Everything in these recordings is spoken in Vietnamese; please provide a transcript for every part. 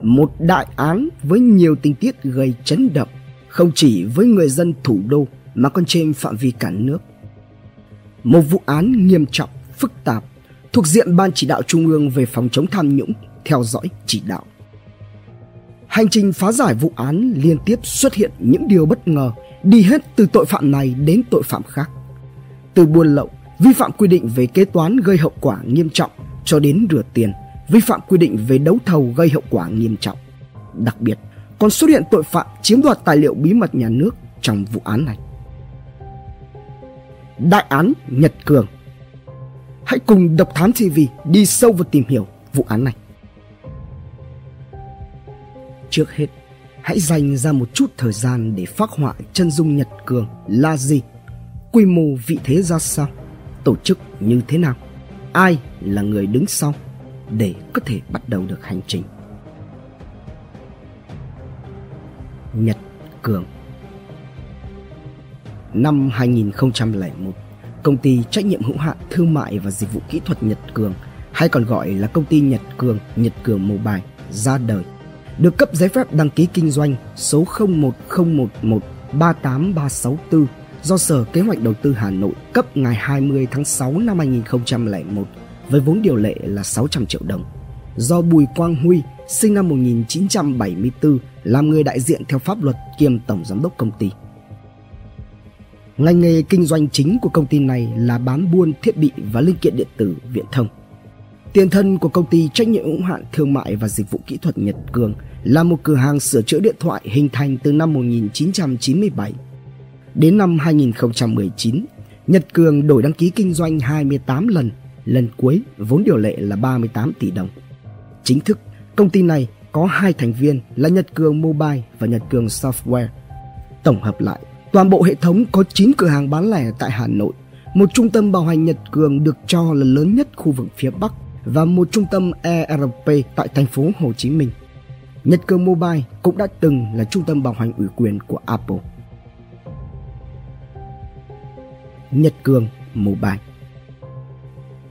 Một đại án với nhiều tình tiết gây chấn động, không chỉ với người dân thủ đô mà còn trên phạm vi cả nước. Một vụ án nghiêm trọng, phức tạp, thuộc diện Ban chỉ đạo Trung ương về phòng chống tham nhũng, theo dõi chỉ đạo. Hành trình phá giải vụ án liên tiếp xuất hiện những điều bất ngờ, đi hết từ tội phạm này đến tội phạm khác. Từ buôn lậu, vi phạm quy định về kế toán gây hậu quả nghiêm trọng cho đến rửa tiền, vi phạm quy định về đấu thầu gây hậu quả nghiêm trọng. Đặc biệt, còn xuất hiện tội phạm chiếm đoạt tài liệu bí mật nhà nước trong vụ án này. Đại án Nhật Cường Hãy cùng Độc Thám TV đi sâu vào tìm hiểu vụ án này. Trước hết, hãy dành ra một chút thời gian để phác họa chân dung Nhật Cường là gì, quy mô vị thế ra sao, tổ chức như thế nào, ai là người đứng sau để có thể bắt đầu được hành trình. Nhật Cường Năm 2001, công ty trách nhiệm hữu hạn thương mại và dịch vụ kỹ thuật Nhật Cường hay còn gọi là công ty Nhật Cường, Nhật Cường Mobile ra đời. Được cấp giấy phép đăng ký kinh doanh số 01011 38364 do Sở Kế hoạch Đầu tư Hà Nội cấp ngày 20 tháng 6 năm 2001 với vốn điều lệ là 600 triệu đồng. Do Bùi Quang Huy, sinh năm 1974, làm người đại diện theo pháp luật kiêm tổng giám đốc công ty. Ngành nghề kinh doanh chính của công ty này là bán buôn thiết bị và linh kiện điện tử viễn thông. Tiền thân của công ty trách nhiệm hữu hạn thương mại và dịch vụ kỹ thuật Nhật Cường là một cửa hàng sửa chữa điện thoại hình thành từ năm 1997. Đến năm 2019, Nhật Cường đổi đăng ký kinh doanh 28 lần, lần cuối vốn điều lệ là 38 tỷ đồng. Chính thức, công ty này có hai thành viên là Nhật Cường Mobile và Nhật Cường Software. Tổng hợp lại, toàn bộ hệ thống có 9 cửa hàng bán lẻ tại Hà Nội, một trung tâm bảo hành Nhật Cường được cho là lớn nhất khu vực phía Bắc và một trung tâm ERP tại thành phố Hồ Chí Minh. Nhật Cường Mobile cũng đã từng là trung tâm bảo hành ủy quyền của Apple. Nhật Cường Mobile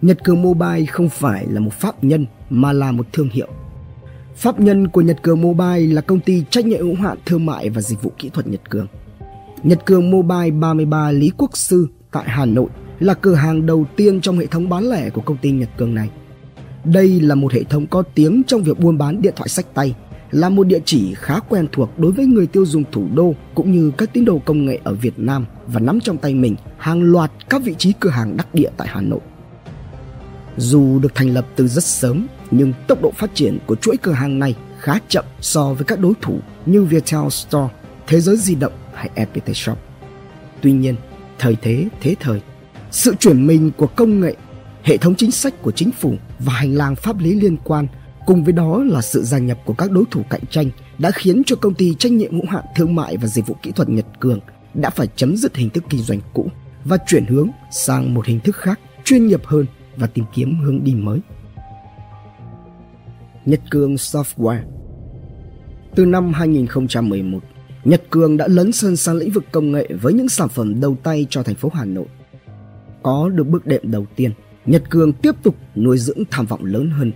Nhật Cường Mobile không phải là một pháp nhân mà là một thương hiệu. Pháp nhân của Nhật Cường Mobile là công ty trách nhiệm hữu hạn thương mại và dịch vụ kỹ thuật Nhật Cường. Nhật Cường Mobile 33 Lý Quốc Sư tại Hà Nội là cửa hàng đầu tiên trong hệ thống bán lẻ của công ty Nhật Cường này. Đây là một hệ thống có tiếng trong việc buôn bán điện thoại sách tay, là một địa chỉ khá quen thuộc đối với người tiêu dùng thủ đô cũng như các tín đồ công nghệ ở Việt Nam và nắm trong tay mình hàng loạt các vị trí cửa hàng đắc địa tại Hà Nội. Dù được thành lập từ rất sớm, nhưng tốc độ phát triển của chuỗi cửa hàng này khá chậm so với các đối thủ như Viettel Store, Thế giới di động hay FPT Shop. Tuy nhiên, thời thế thế thời, sự chuyển mình của công nghệ, hệ thống chính sách của chính phủ và hành lang pháp lý liên quan cùng với đó là sự gia nhập của các đối thủ cạnh tranh đã khiến cho công ty trách nhiệm hữu hạn thương mại và dịch vụ kỹ thuật Nhật Cường đã phải chấm dứt hình thức kinh doanh cũ và chuyển hướng sang một hình thức khác chuyên nghiệp hơn và tìm kiếm hướng đi mới. Nhật Cương Software Từ năm 2011, Nhật Cường đã lấn sân sang lĩnh vực công nghệ với những sản phẩm đầu tay cho thành phố Hà Nội. Có được bước đệm đầu tiên, Nhật Cường tiếp tục nuôi dưỡng tham vọng lớn hơn.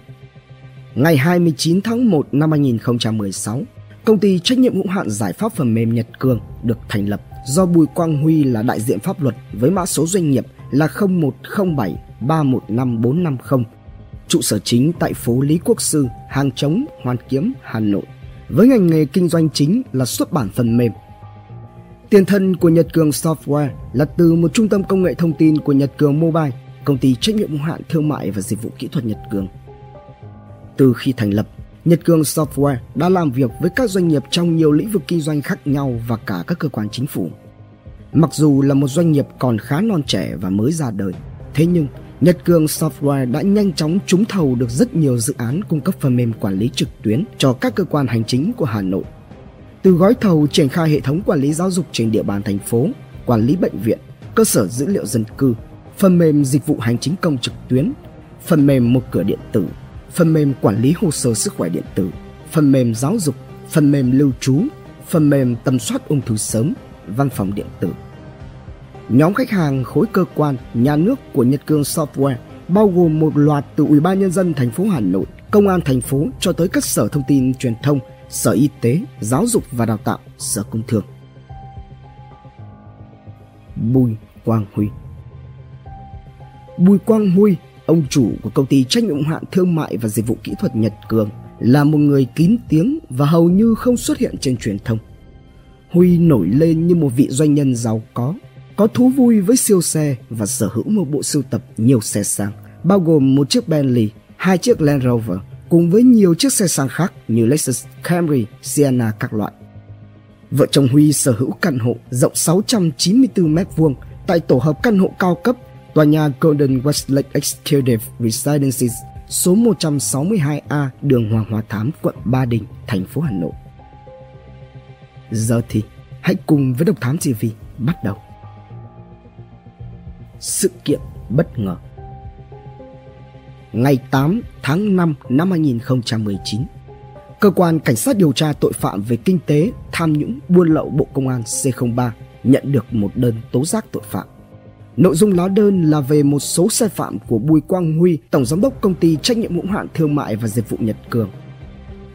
Ngày 29 tháng 1 năm 2016, công ty trách nhiệm hữu hạn giải pháp phần mềm Nhật Cường được thành lập do Bùi Quang Huy là đại diện pháp luật với mã số doanh nghiệp là 0107 315450. Trụ sở chính tại phố Lý Quốc Sư, Hàng Trống, Hoàn Kiếm, Hà Nội. Với ngành nghề kinh doanh chính là xuất bản phần mềm. Tiền thân của Nhật Cường Software là từ một trung tâm công nghệ thông tin của Nhật Cường Mobile, công ty trách nhiệm hữu hạn thương mại và dịch vụ kỹ thuật Nhật Cường. Từ khi thành lập, Nhật Cường Software đã làm việc với các doanh nghiệp trong nhiều lĩnh vực kinh doanh khác nhau và cả các cơ quan chính phủ. Mặc dù là một doanh nghiệp còn khá non trẻ và mới ra đời, thế nhưng Nhật Cường Software đã nhanh chóng trúng thầu được rất nhiều dự án cung cấp phần mềm quản lý trực tuyến cho các cơ quan hành chính của Hà Nội. Từ gói thầu triển khai hệ thống quản lý giáo dục trên địa bàn thành phố, quản lý bệnh viện, cơ sở dữ liệu dân cư, phần mềm dịch vụ hành chính công trực tuyến, phần mềm một cửa điện tử, phần mềm quản lý hồ sơ sức khỏe điện tử, phần mềm giáo dục, phần mềm lưu trú, phần mềm tầm soát ung thư sớm, văn phòng điện tử. Nhóm khách hàng khối cơ quan, nhà nước của Nhật Cường Software bao gồm một loạt từ Ủy ban nhân dân thành phố Hà Nội, công an thành phố cho tới các sở thông tin truyền thông, sở y tế, giáo dục và đào tạo, sở công thương. Bùi Quang Huy Bùi Quang Huy, ông chủ của công ty trách nhiệm hạn thương mại và dịch vụ kỹ thuật Nhật Cường, là một người kín tiếng và hầu như không xuất hiện trên truyền thông. Huy nổi lên như một vị doanh nhân giàu có, có thú vui với siêu xe và sở hữu một bộ sưu tập nhiều xe sang, bao gồm một chiếc Bentley, hai chiếc Land Rover cùng với nhiều chiếc xe sang khác như Lexus, Camry, Sienna các loại. Vợ chồng Huy sở hữu căn hộ rộng 694 m2 tại tổ hợp căn hộ cao cấp tòa nhà Golden Westlake Executive Residences số 162A đường Hoàng Hoa Thám, quận Ba Đình, thành phố Hà Nội. Giờ thì hãy cùng với Độc Thám TV bắt đầu. Sự kiện bất ngờ Ngày 8 tháng 5 năm 2019 Cơ quan Cảnh sát điều tra tội phạm về kinh tế, tham nhũng, buôn lậu Bộ Công an C03 nhận được một đơn tố giác tội phạm. Nội dung lá đơn là về một số sai phạm của Bùi Quang Huy, Tổng Giám đốc Công ty Trách nhiệm hữu hạn Thương mại và Dịch vụ Nhật Cường.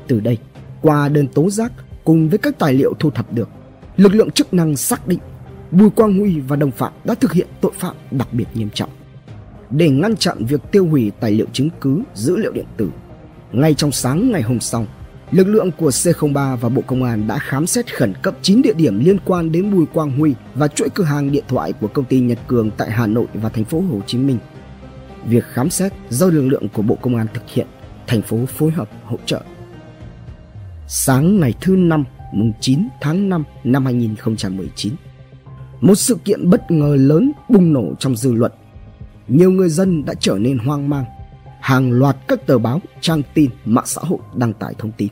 Từ đây, qua đơn tố giác cùng với các tài liệu thu thập được, lực lượng chức năng xác định Bùi Quang Huy và đồng phạm đã thực hiện tội phạm đặc biệt nghiêm trọng. Để ngăn chặn việc tiêu hủy tài liệu chứng cứ, dữ liệu điện tử, ngay trong sáng ngày hôm sau, lực lượng của C03 và Bộ Công an đã khám xét khẩn cấp 9 địa điểm liên quan đến Bùi Quang Huy và chuỗi cửa hàng điện thoại của công ty Nhật Cường tại Hà Nội và thành phố Hồ Chí Minh. Việc khám xét do lực lượng của Bộ Công an thực hiện, thành phố phối hợp hỗ trợ. Sáng ngày thứ năm, mùng 9 tháng 5 năm 2019, một sự kiện bất ngờ lớn bùng nổ trong dư luận. Nhiều người dân đã trở nên hoang mang hàng loạt các tờ báo, trang tin, mạng xã hội đăng tải thông tin.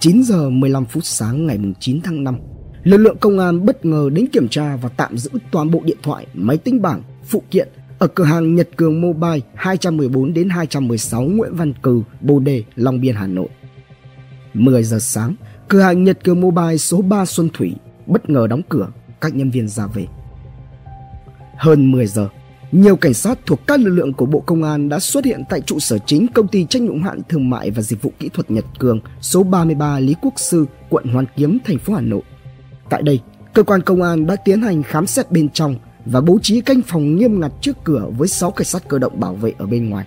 9 giờ 15 phút sáng ngày 9 tháng 5, lực lượng công an bất ngờ đến kiểm tra và tạm giữ toàn bộ điện thoại, máy tính bảng, phụ kiện ở cửa hàng Nhật Cường Mobile 214 đến 216 Nguyễn Văn Cừ, Bồ Đề, Long Biên, Hà Nội. 10 giờ sáng, cửa hàng Nhật Cường Mobile số 3 Xuân Thủy bất ngờ đóng cửa, các nhân viên ra về. Hơn 10 giờ, nhiều cảnh sát thuộc các lực lượng của Bộ Công an đã xuất hiện tại trụ sở chính công ty trách nhiệm hạn thương mại và dịch vụ kỹ thuật Nhật Cường, số 33 Lý Quốc Sư, quận Hoàn Kiếm, thành phố Hà Nội. Tại đây, cơ quan công an đã tiến hành khám xét bên trong và bố trí canh phòng nghiêm ngặt trước cửa với 6 cảnh sát cơ động bảo vệ ở bên ngoài.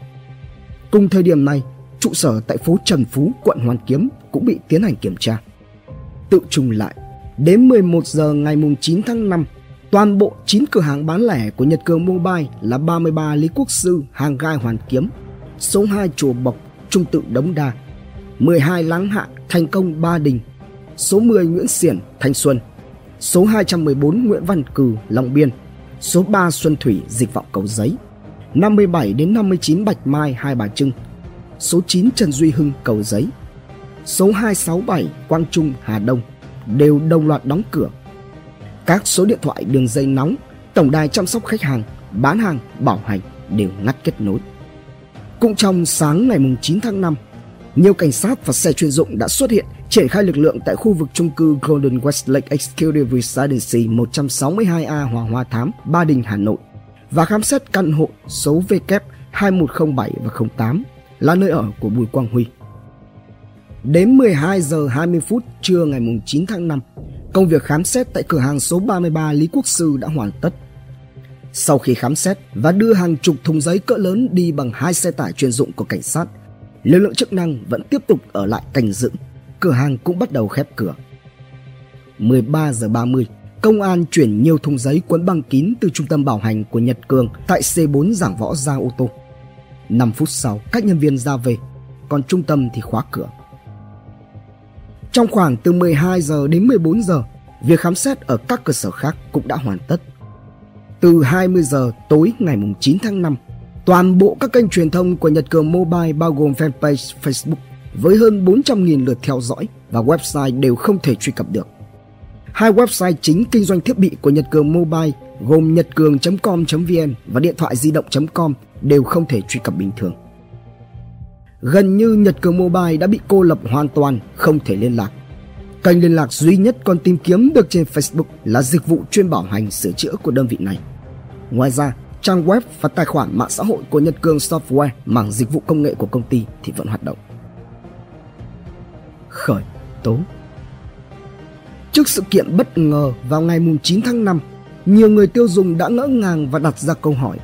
Cùng thời điểm này, trụ sở tại phố Trần Phú, quận Hoàn Kiếm cũng bị tiến hành kiểm tra. Tự trùng lại, đến 11 giờ ngày 9 tháng 5 Toàn bộ 9 cửa hàng bán lẻ của Nhật Cường Mobile là 33 Lý Quốc Sư, Hàng Gai Hoàn Kiếm, số 2 Chùa Bộc, Trung Tự Đống Đa, 12 Láng Hạ, Thành Công Ba Đình, số 10 Nguyễn Xiển, Thanh Xuân, số 214 Nguyễn Văn Cừ, Long Biên, số 3 Xuân Thủy, Dịch vọng Cầu Giấy, 57 đến 59 Bạch Mai, Hai Bà Trưng, số 9 Trần Duy Hưng, Cầu Giấy, số 267 Quang Trung, Hà Đông đều đồng loạt đóng cửa các số điện thoại đường dây nóng, tổng đài chăm sóc khách hàng, bán hàng, bảo hành đều ngắt kết nối. Cũng trong sáng ngày 9 tháng 5, nhiều cảnh sát và xe chuyên dụng đã xuất hiện triển khai lực lượng tại khu vực chung cư Golden Westlake Executive Residency 162A Hoàng Hoa Thám, Ba Đình, Hà Nội và khám xét căn hộ số VK2107 và 08 là nơi ở của Bùi Quang Huy. Đến 12 giờ 20 phút trưa ngày 9 tháng 5, Công việc khám xét tại cửa hàng số 33 Lý Quốc Sư đã hoàn tất. Sau khi khám xét và đưa hàng chục thùng giấy cỡ lớn đi bằng hai xe tải chuyên dụng của cảnh sát, lực lượng chức năng vẫn tiếp tục ở lại canh giữ. Cửa hàng cũng bắt đầu khép cửa. 13 giờ 30, công an chuyển nhiều thùng giấy quấn băng kín từ trung tâm bảo hành của Nhật Cường tại C4 giảng võ ra ô tô. 5 phút sau, các nhân viên ra về, còn trung tâm thì khóa cửa. Trong khoảng từ 12 giờ đến 14 giờ, việc khám xét ở các cơ sở khác cũng đã hoàn tất. Từ 20 giờ tối ngày 9 tháng 5, toàn bộ các kênh truyền thông của Nhật Cường Mobile bao gồm fanpage Facebook với hơn 400.000 lượt theo dõi và website đều không thể truy cập được. Hai website chính kinh doanh thiết bị của Nhật Cường Mobile gồm nhậtcường.com.vn và điện thoại di động.com đều không thể truy cập bình thường gần như Nhật Cường Mobile đã bị cô lập hoàn toàn, không thể liên lạc. Kênh liên lạc duy nhất còn tìm kiếm được trên Facebook là dịch vụ chuyên bảo hành sửa chữa của đơn vị này. Ngoài ra, trang web và tài khoản mạng xã hội của Nhật Cường Software mảng dịch vụ công nghệ của công ty thì vẫn hoạt động. Khởi tố Trước sự kiện bất ngờ vào ngày 9 tháng 5, nhiều người tiêu dùng đã ngỡ ngàng và đặt ra câu hỏi.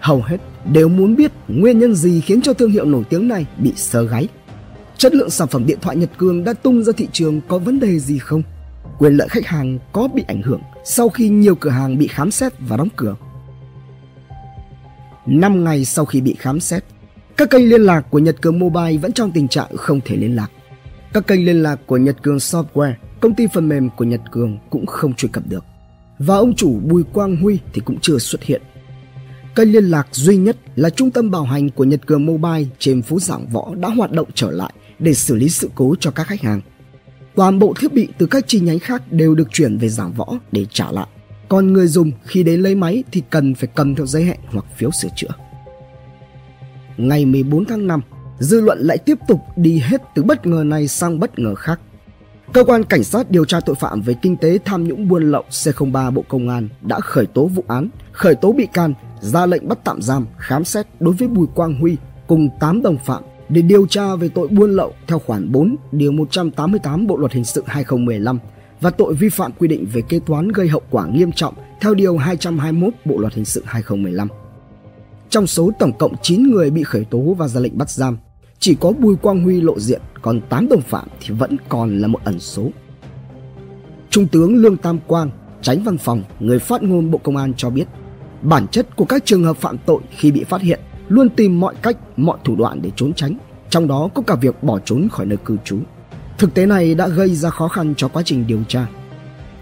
Hầu hết đều muốn biết nguyên nhân gì khiến cho thương hiệu nổi tiếng này bị sờ gáy. Chất lượng sản phẩm điện thoại Nhật Cường đã tung ra thị trường có vấn đề gì không? Quyền lợi khách hàng có bị ảnh hưởng sau khi nhiều cửa hàng bị khám xét và đóng cửa? 5 ngày sau khi bị khám xét, các kênh liên lạc của Nhật Cường Mobile vẫn trong tình trạng không thể liên lạc. Các kênh liên lạc của Nhật Cường Software, công ty phần mềm của Nhật Cường cũng không truy cập được. Và ông chủ Bùi Quang Huy thì cũng chưa xuất hiện. Kênh liên lạc duy nhất là trung tâm bảo hành của Nhật Cường Mobile trên phố Giảng Võ đã hoạt động trở lại để xử lý sự cố cho các khách hàng. Toàn bộ thiết bị từ các chi nhánh khác đều được chuyển về Giảng Võ để trả lại. Còn người dùng khi đến lấy máy thì cần phải cầm theo giấy hẹn hoặc phiếu sửa chữa. Ngày 14 tháng 5, dư luận lại tiếp tục đi hết từ bất ngờ này sang bất ngờ khác. Cơ quan Cảnh sát điều tra tội phạm về kinh tế tham nhũng buôn lậu C03 Bộ Công an đã khởi tố vụ án, khởi tố bị can, ra lệnh bắt tạm giam, khám xét đối với Bùi Quang Huy cùng 8 đồng phạm để điều tra về tội buôn lậu theo khoản 4 điều 188 Bộ luật hình sự 2015 và tội vi phạm quy định về kế toán gây hậu quả nghiêm trọng theo điều 221 Bộ luật hình sự 2015. Trong số tổng cộng 9 người bị khởi tố và ra lệnh bắt giam, chỉ có Bùi Quang Huy lộ diện, còn 8 đồng phạm thì vẫn còn là một ẩn số. Trung tướng Lương Tam Quang, tránh văn phòng, người phát ngôn Bộ Công an cho biết, bản chất của các trường hợp phạm tội khi bị phát hiện luôn tìm mọi cách, mọi thủ đoạn để trốn tránh, trong đó có cả việc bỏ trốn khỏi nơi cư trú. Thực tế này đã gây ra khó khăn cho quá trình điều tra.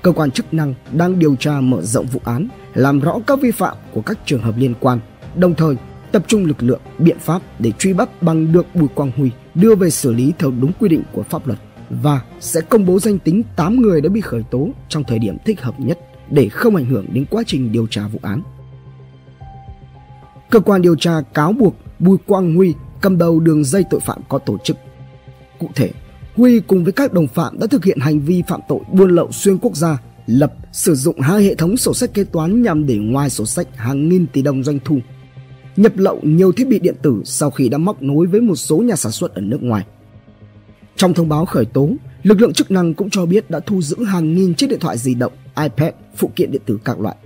Cơ quan chức năng đang điều tra mở rộng vụ án, làm rõ các vi phạm của các trường hợp liên quan, đồng thời tập trung lực lượng, biện pháp để truy bắt bằng được Bùi Quang Huy đưa về xử lý theo đúng quy định của pháp luật và sẽ công bố danh tính 8 người đã bị khởi tố trong thời điểm thích hợp nhất để không ảnh hưởng đến quá trình điều tra vụ án. Cơ quan điều tra cáo buộc Bùi Quang Huy cầm đầu đường dây tội phạm có tổ chức. Cụ thể, Huy cùng với các đồng phạm đã thực hiện hành vi phạm tội buôn lậu xuyên quốc gia, lập, sử dụng hai hệ thống sổ sách kế toán nhằm để ngoài sổ sách hàng nghìn tỷ đồng doanh thu. Nhập lậu nhiều thiết bị điện tử sau khi đã móc nối với một số nhà sản xuất ở nước ngoài. Trong thông báo khởi tố, lực lượng chức năng cũng cho biết đã thu giữ hàng nghìn chiếc điện thoại di động, iPad, phụ kiện điện tử các loại.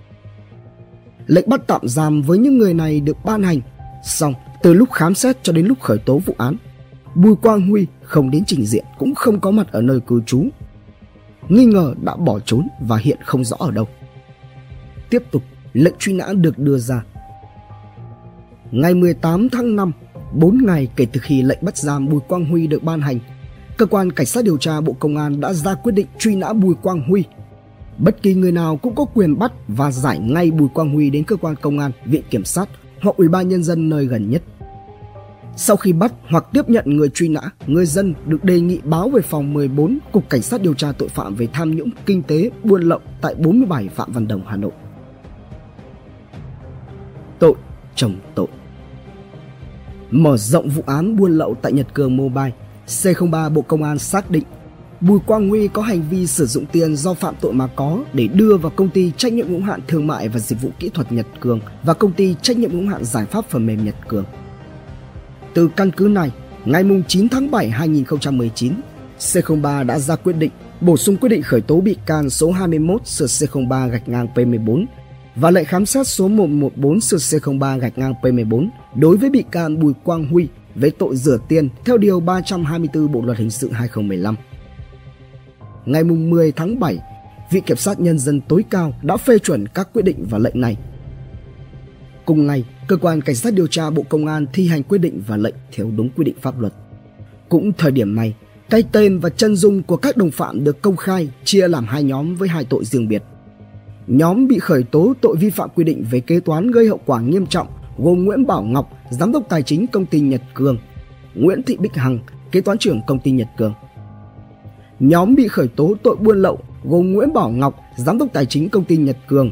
Lệnh bắt tạm giam với những người này được ban hành. Xong, từ lúc khám xét cho đến lúc khởi tố vụ án, Bùi Quang Huy không đến trình diện cũng không có mặt ở nơi cư trú. Nghi ngờ đã bỏ trốn và hiện không rõ ở đâu. Tiếp tục, lệnh truy nã được đưa ra. Ngày 18 tháng 5, 4 ngày kể từ khi lệnh bắt giam Bùi Quang Huy được ban hành, cơ quan cảnh sát điều tra Bộ Công an đã ra quyết định truy nã Bùi Quang Huy. Bất kỳ người nào cũng có quyền bắt và giải ngay Bùi Quang Huy đến cơ quan công an, viện kiểm sát hoặc ủy ban nhân dân nơi gần nhất. Sau khi bắt hoặc tiếp nhận người truy nã, người dân được đề nghị báo về phòng 14 Cục Cảnh sát điều tra tội phạm về tham nhũng kinh tế buôn lậu tại 47 Phạm Văn Đồng, Hà Nội. Tội chồng tội Mở rộng vụ án buôn lậu tại Nhật Cường Mobile, C03 Bộ Công an xác định Bùi Quang Huy có hành vi sử dụng tiền do phạm tội mà có để đưa vào công ty trách nhiệm hữu hạn thương mại và dịch vụ kỹ thuật Nhật Cường và công ty trách nhiệm hữu hạn giải pháp phần mềm Nhật Cường. Từ căn cứ này, ngày 9 tháng 7 2019, C03 đã ra quyết định bổ sung quyết định khởi tố bị can số 21 sửa C03 gạch ngang P14 và lệnh khám xét số 114 sửa C03 gạch ngang P14 đối với bị can Bùi Quang Huy về tội rửa tiền theo điều 324 Bộ luật hình sự 2015. Ngày 10 tháng 7, vị Kiểm sát Nhân dân tối cao đã phê chuẩn các quyết định và lệnh này. Cùng ngày, cơ quan cảnh sát điều tra Bộ Công an thi hành quyết định và lệnh theo đúng quy định pháp luật. Cũng thời điểm này, cái tên và chân dung của các đồng phạm được công khai chia làm hai nhóm với hai tội riêng biệt. Nhóm bị khởi tố tội vi phạm quy định về kế toán gây hậu quả nghiêm trọng gồm Nguyễn Bảo Ngọc, giám đốc tài chính công ty Nhật Cường, Nguyễn Thị Bích Hằng, kế toán trưởng công ty Nhật Cường. Nhóm bị khởi tố tội buôn lậu gồm Nguyễn Bảo Ngọc, giám đốc tài chính công ty Nhật Cường,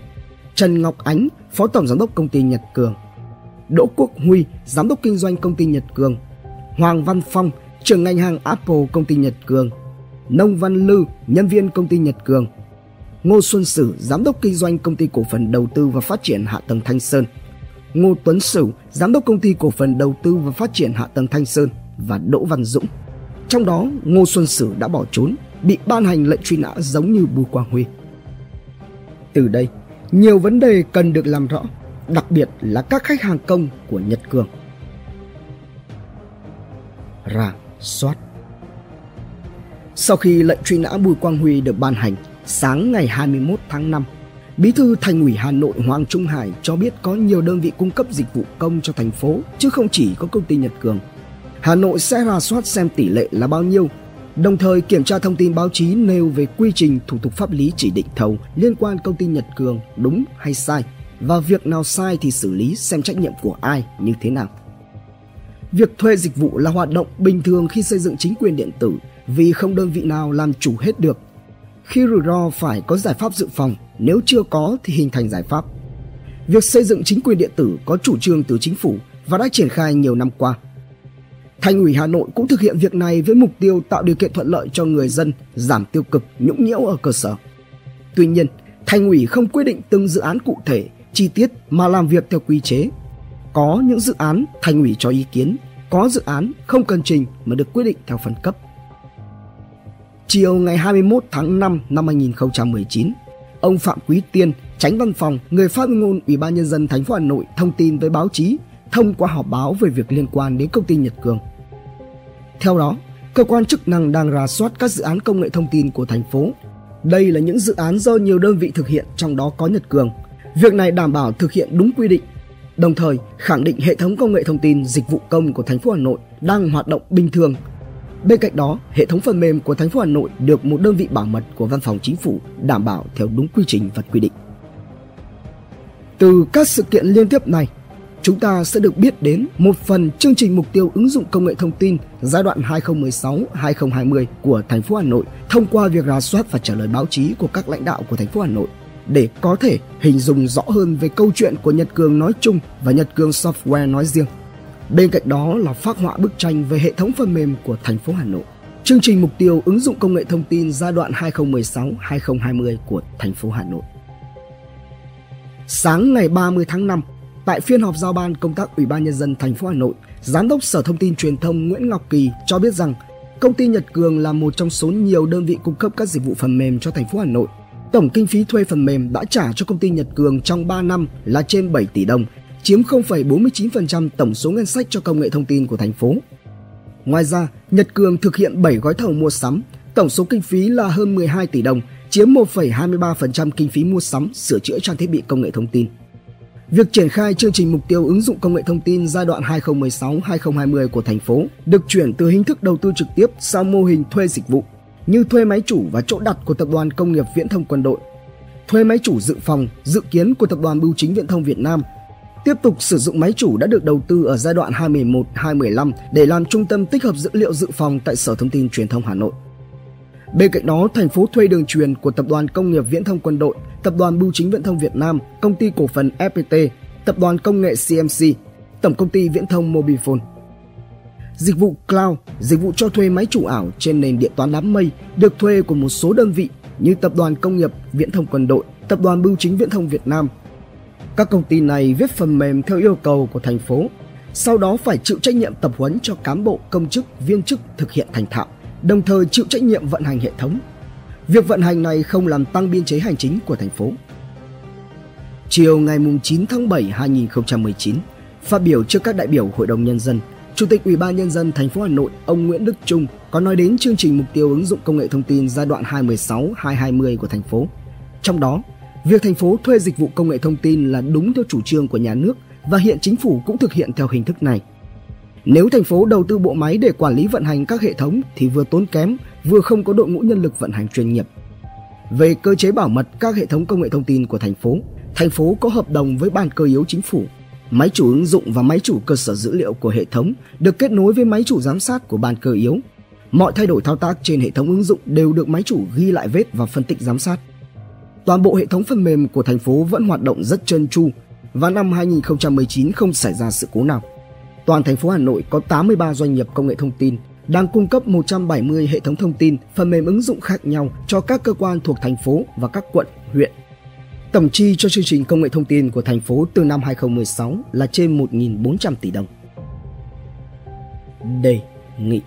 Trần Ngọc Ánh, phó tổng giám đốc công ty Nhật Cường, Đỗ Quốc Huy, giám đốc kinh doanh công ty Nhật Cường, Hoàng Văn Phong, trưởng ngành hàng Apple công ty Nhật Cường, Nông Văn Lư, nhân viên công ty Nhật Cường, Ngô Xuân Sử, giám đốc kinh doanh công ty cổ phần đầu tư và phát triển hạ tầng Thanh Sơn, Ngô Tuấn Sửu, giám đốc công ty cổ phần đầu tư và phát triển hạ tầng Thanh Sơn và Đỗ Văn Dũng. Trong đó, Ngô Xuân Sử đã bỏ trốn, bị ban hành lệnh truy nã giống như Bùi Quang Huy. Từ đây, nhiều vấn đề cần được làm rõ, đặc biệt là các khách hàng công của Nhật Cường. ra soát Sau khi lệnh truy nã Bùi Quang Huy được ban hành, sáng ngày 21 tháng 5, Bí thư Thành ủy Hà Nội Hoàng Trung Hải cho biết có nhiều đơn vị cung cấp dịch vụ công cho thành phố chứ không chỉ có công ty Nhật Cường. Hà Nội sẽ rà soát xem tỷ lệ là bao nhiêu, đồng thời kiểm tra thông tin báo chí nêu về quy trình thủ tục pháp lý chỉ định thầu liên quan công ty Nhật Cường đúng hay sai và việc nào sai thì xử lý xem trách nhiệm của ai như thế nào. Việc thuê dịch vụ là hoạt động bình thường khi xây dựng chính quyền điện tử vì không đơn vị nào làm chủ hết được. Khi rủi ro phải có giải pháp dự phòng, nếu chưa có thì hình thành giải pháp. Việc xây dựng chính quyền điện tử có chủ trương từ chính phủ và đã triển khai nhiều năm qua. Thành ủy Hà Nội cũng thực hiện việc này với mục tiêu tạo điều kiện thuận lợi cho người dân, giảm tiêu cực, nhũng nhiễu ở cơ sở. Tuy nhiên, Thành ủy không quyết định từng dự án cụ thể, chi tiết mà làm việc theo quy chế. Có những dự án Thành ủy cho ý kiến, có dự án không cần trình mà được quyết định theo phân cấp. Chiều ngày 21 tháng 5 năm 2019, ông Phạm Quý Tiên, tránh văn phòng, người phát ngôn Ủy ban nhân dân thành phố Hà Nội thông tin với báo chí thông qua họp báo về việc liên quan đến công ty Nhật Cường. Theo đó, cơ quan chức năng đang rà soát các dự án công nghệ thông tin của thành phố. Đây là những dự án do nhiều đơn vị thực hiện trong đó có Nhật Cường. Việc này đảm bảo thực hiện đúng quy định, đồng thời khẳng định hệ thống công nghệ thông tin dịch vụ công của thành phố Hà Nội đang hoạt động bình thường. Bên cạnh đó, hệ thống phần mềm của thành phố Hà Nội được một đơn vị bảo mật của Văn phòng Chính phủ đảm bảo theo đúng quy trình và quy định. Từ các sự kiện liên tiếp này, chúng ta sẽ được biết đến một phần chương trình mục tiêu ứng dụng công nghệ thông tin giai đoạn 2016-2020 của thành phố Hà Nội thông qua việc rà soát và trả lời báo chí của các lãnh đạo của thành phố Hà Nội để có thể hình dung rõ hơn về câu chuyện của Nhật Cường nói chung và Nhật Cường Software nói riêng. Bên cạnh đó là phát họa bức tranh về hệ thống phần mềm của thành phố Hà Nội. Chương trình mục tiêu ứng dụng công nghệ thông tin giai đoạn 2016-2020 của thành phố Hà Nội. Sáng ngày 30 tháng 5, Tại phiên họp giao ban công tác Ủy ban nhân dân thành phố Hà Nội, Giám đốc Sở Thông tin Truyền thông Nguyễn Ngọc Kỳ cho biết rằng công ty Nhật Cường là một trong số nhiều đơn vị cung cấp các dịch vụ phần mềm cho thành phố Hà Nội. Tổng kinh phí thuê phần mềm đã trả cho công ty Nhật Cường trong 3 năm là trên 7 tỷ đồng, chiếm 0,49% tổng số ngân sách cho công nghệ thông tin của thành phố. Ngoài ra, Nhật Cường thực hiện 7 gói thầu mua sắm, tổng số kinh phí là hơn 12 tỷ đồng, chiếm 1,23% kinh phí mua sắm sửa chữa trang thiết bị công nghệ thông tin. Việc triển khai chương trình mục tiêu ứng dụng công nghệ thông tin giai đoạn 2016-2020 của thành phố được chuyển từ hình thức đầu tư trực tiếp sang mô hình thuê dịch vụ như thuê máy chủ và chỗ đặt của Tập đoàn Công nghiệp Viễn thông Quân đội, thuê máy chủ dự phòng dự kiến của Tập đoàn Bưu chính Viễn thông Việt Nam, tiếp tục sử dụng máy chủ đã được đầu tư ở giai đoạn 2011-2015 để làm trung tâm tích hợp dữ liệu dự phòng tại Sở Thông tin Truyền thông Hà Nội. Bên cạnh đó, thành phố thuê đường truyền của Tập đoàn Công nghiệp Viễn thông Quân đội, Tập đoàn Bưu chính Viễn thông Việt Nam, Công ty cổ phần FPT, Tập đoàn Công nghệ CMC, Tổng công ty Viễn thông Mobifone. Dịch vụ cloud, dịch vụ cho thuê máy chủ ảo trên nền điện toán đám mây được thuê của một số đơn vị như Tập đoàn Công nghiệp Viễn thông Quân đội, Tập đoàn Bưu chính Viễn thông Việt Nam. Các công ty này viết phần mềm theo yêu cầu của thành phố, sau đó phải chịu trách nhiệm tập huấn cho cán bộ, công chức, viên chức thực hiện thành thạo đồng thời chịu trách nhiệm vận hành hệ thống. Việc vận hành này không làm tăng biên chế hành chính của thành phố. Chiều ngày 9 tháng 7 2019, phát biểu trước các đại biểu Hội đồng nhân dân, Chủ tịch Ủy ban nhân dân thành phố Hà Nội ông Nguyễn Đức Trung có nói đến chương trình mục tiêu ứng dụng công nghệ thông tin giai đoạn 2016-2020 của thành phố. Trong đó, việc thành phố thuê dịch vụ công nghệ thông tin là đúng theo chủ trương của nhà nước và hiện chính phủ cũng thực hiện theo hình thức này. Nếu thành phố đầu tư bộ máy để quản lý vận hành các hệ thống thì vừa tốn kém, vừa không có đội ngũ nhân lực vận hành chuyên nghiệp. Về cơ chế bảo mật các hệ thống công nghệ thông tin của thành phố, thành phố có hợp đồng với ban cơ yếu chính phủ. Máy chủ ứng dụng và máy chủ cơ sở dữ liệu của hệ thống được kết nối với máy chủ giám sát của ban cơ yếu. Mọi thay đổi thao tác trên hệ thống ứng dụng đều được máy chủ ghi lại vết và phân tích giám sát. Toàn bộ hệ thống phần mềm của thành phố vẫn hoạt động rất trơn tru và năm 2019 không xảy ra sự cố nào. Toàn thành phố Hà Nội có 83 doanh nghiệp công nghệ thông tin đang cung cấp 170 hệ thống thông tin, phần mềm ứng dụng khác nhau cho các cơ quan thuộc thành phố và các quận, huyện. Tổng chi cho chương trình công nghệ thông tin của thành phố từ năm 2016 là trên 1.400 tỷ đồng. Đề nghị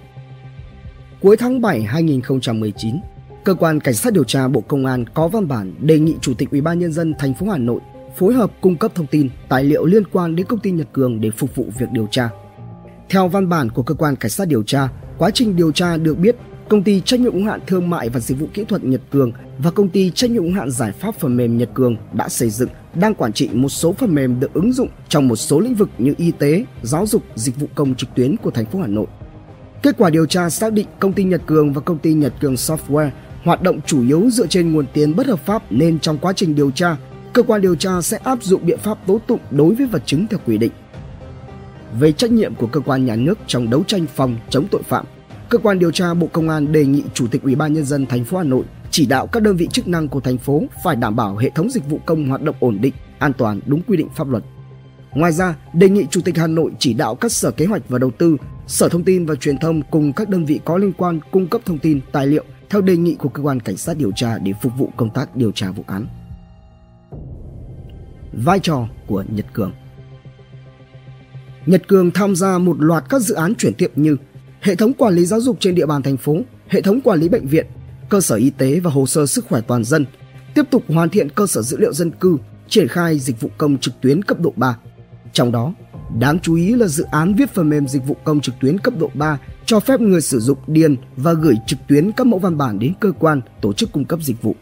Cuối tháng 7 2019, cơ quan cảnh sát điều tra Bộ Công an có văn bản đề nghị Chủ tịch Ủy ban nhân dân thành phố Hà Nội phối hợp cung cấp thông tin, tài liệu liên quan đến công ty Nhật Cường để phục vụ việc điều tra. Theo văn bản của cơ quan cảnh sát điều tra, quá trình điều tra được biết công ty trách nhiệm hữu hạn thương mại và dịch vụ kỹ thuật Nhật Cường và công ty trách nhiệm hữu hạn giải pháp phần mềm Nhật Cường đã xây dựng, đang quản trị một số phần mềm được ứng dụng trong một số lĩnh vực như y tế, giáo dục, dịch vụ công trực tuyến của thành phố Hà Nội. Kết quả điều tra xác định công ty Nhật Cường và công ty Nhật Cường Software hoạt động chủ yếu dựa trên nguồn tiền bất hợp pháp nên trong quá trình điều tra, cơ quan điều tra sẽ áp dụng biện pháp tố tụng đối với vật chứng theo quy định. Về trách nhiệm của cơ quan nhà nước trong đấu tranh phòng chống tội phạm, cơ quan điều tra Bộ Công an đề nghị Chủ tịch Ủy ban nhân dân thành phố Hà Nội chỉ đạo các đơn vị chức năng của thành phố phải đảm bảo hệ thống dịch vụ công hoạt động ổn định, an toàn đúng quy định pháp luật. Ngoài ra, đề nghị Chủ tịch Hà Nội chỉ đạo các sở kế hoạch và đầu tư, sở thông tin và truyền thông cùng các đơn vị có liên quan cung cấp thông tin, tài liệu theo đề nghị của cơ quan cảnh sát điều tra để phục vụ công tác điều tra vụ án. Vai trò của Nhật Cường Nhật Cường tham gia một loạt các dự án chuyển tiếp như hệ thống quản lý giáo dục trên địa bàn thành phố, hệ thống quản lý bệnh viện, cơ sở y tế và hồ sơ sức khỏe toàn dân, tiếp tục hoàn thiện cơ sở dữ liệu dân cư, triển khai dịch vụ công trực tuyến cấp độ 3. Trong đó, đáng chú ý là dự án viết phần mềm dịch vụ công trực tuyến cấp độ 3 cho phép người sử dụng điền và gửi trực tuyến các mẫu văn bản đến cơ quan, tổ chức cung cấp dịch vụ.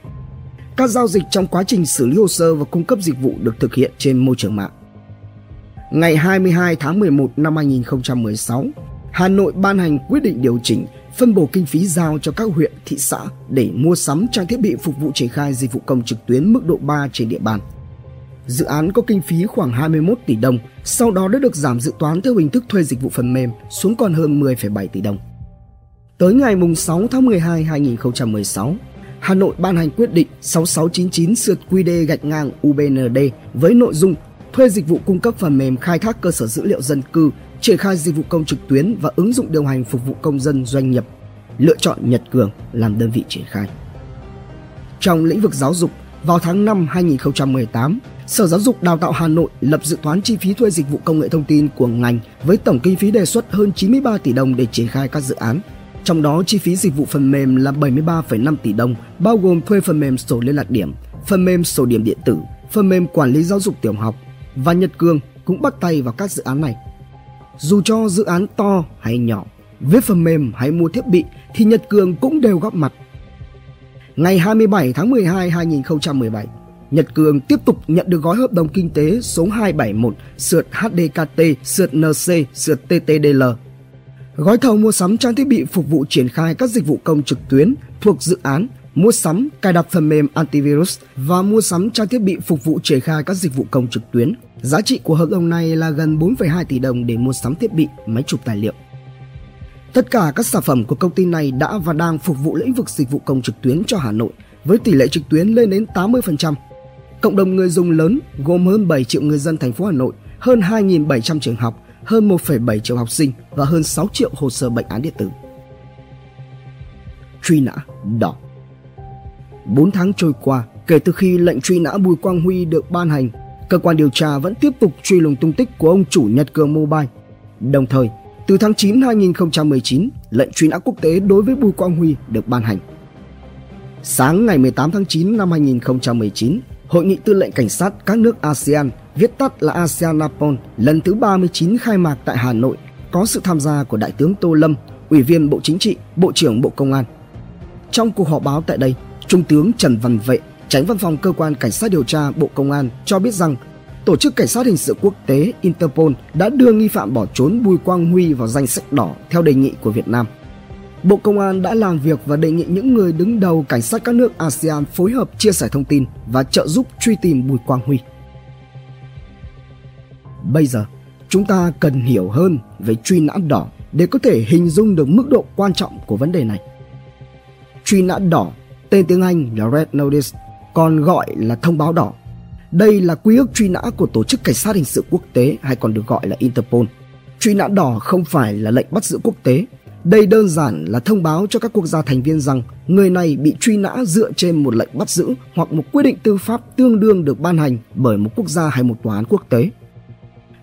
Các giao dịch trong quá trình xử lý hồ sơ và cung cấp dịch vụ được thực hiện trên môi trường mạng. Ngày 22 tháng 11 năm 2016, Hà Nội ban hành quyết định điều chỉnh phân bổ kinh phí giao cho các huyện, thị xã để mua sắm trang thiết bị phục vụ triển khai dịch vụ công trực tuyến mức độ 3 trên địa bàn. Dự án có kinh phí khoảng 21 tỷ đồng, sau đó đã được giảm dự toán theo hình thức thuê dịch vụ phần mềm xuống còn hơn 10,7 tỷ đồng. Tới ngày 6 tháng 12 2016, Hà Nội ban hành quyết định 6699 sượt QD gạch ngang UBND với nội dung thuê dịch vụ cung cấp phần mềm khai thác cơ sở dữ liệu dân cư, triển khai dịch vụ công trực tuyến và ứng dụng điều hành phục vụ công dân doanh nghiệp, lựa chọn Nhật Cường làm đơn vị triển khai. Trong lĩnh vực giáo dục, vào tháng 5 2018, Sở Giáo dục Đào tạo Hà Nội lập dự toán chi phí thuê dịch vụ công nghệ thông tin của ngành với tổng kinh phí đề xuất hơn 93 tỷ đồng để triển khai các dự án. Trong đó chi phí dịch vụ phần mềm là 73,5 tỷ đồng, bao gồm thuê phần mềm sổ liên lạc điểm, phần mềm sổ điểm điện tử, phần mềm quản lý giáo dục tiểu học và Nhật Cương cũng bắt tay vào các dự án này. Dù cho dự án to hay nhỏ, viết phần mềm hay mua thiết bị thì Nhật Cường cũng đều góp mặt. Ngày 27 tháng 12 2017, Nhật Cường tiếp tục nhận được gói hợp đồng kinh tế số 271 sượt HDKT sượt NC sượt TTDL. Gói thầu mua sắm trang thiết bị phục vụ triển khai các dịch vụ công trực tuyến thuộc dự án mua sắm cài đặt phần mềm antivirus và mua sắm trang thiết bị phục vụ triển khai các dịch vụ công trực tuyến. Giá trị của hợp đồng này là gần 4,2 tỷ đồng để mua sắm thiết bị, máy chụp tài liệu. Tất cả các sản phẩm của công ty này đã và đang phục vụ lĩnh vực dịch vụ công trực tuyến cho Hà Nội với tỷ lệ trực tuyến lên đến 80%. Cộng đồng người dùng lớn gồm hơn 7 triệu người dân thành phố Hà Nội, hơn 2.700 trường học, hơn 1,7 triệu học sinh và hơn 6 triệu hồ sơ bệnh án điện tử. Truy nã đỏ 4 tháng trôi qua kể từ khi lệnh truy nã Bùi Quang Huy được ban hành, cơ quan điều tra vẫn tiếp tục truy lùng tung tích của ông chủ Nhật Cường Mobile. Đồng thời, từ tháng 9 2019, lệnh truy nã quốc tế đối với Bùi Quang Huy được ban hành. Sáng ngày 18 tháng 9 năm 2019, Hội nghị tư lệnh cảnh sát các nước ASEAN, viết tắt là ASEAN Napol, lần thứ 39 khai mạc tại Hà Nội, có sự tham gia của Đại tướng Tô Lâm, Ủy viên Bộ Chính trị, Bộ trưởng Bộ Công an. Trong cuộc họp báo tại đây, Trung tướng Trần Văn Vệ, tránh văn phòng cơ quan cảnh sát điều tra Bộ Công an cho biết rằng Tổ chức Cảnh sát Hình sự Quốc tế Interpol đã đưa nghi phạm bỏ trốn Bùi Quang Huy vào danh sách đỏ theo đề nghị của Việt Nam. Bộ Công an đã làm việc và đề nghị những người đứng đầu cảnh sát các nước ASEAN phối hợp chia sẻ thông tin và trợ giúp truy tìm Bùi Quang Huy. Bây giờ, chúng ta cần hiểu hơn về truy nã đỏ để có thể hình dung được mức độ quan trọng của vấn đề này. Truy nã đỏ, tên tiếng Anh là Red Notice, còn gọi là thông báo đỏ. Đây là quy ước truy nã của Tổ chức Cảnh sát Hình sự Quốc tế hay còn được gọi là Interpol. Truy nã đỏ không phải là lệnh bắt giữ quốc tế Đây đơn giản là thông báo cho các quốc gia thành viên rằng người này bị truy nã dựa trên một lệnh bắt giữ hoặc một quyết định tư pháp tương đương được ban hành bởi một quốc gia hay một tòa án quốc tế.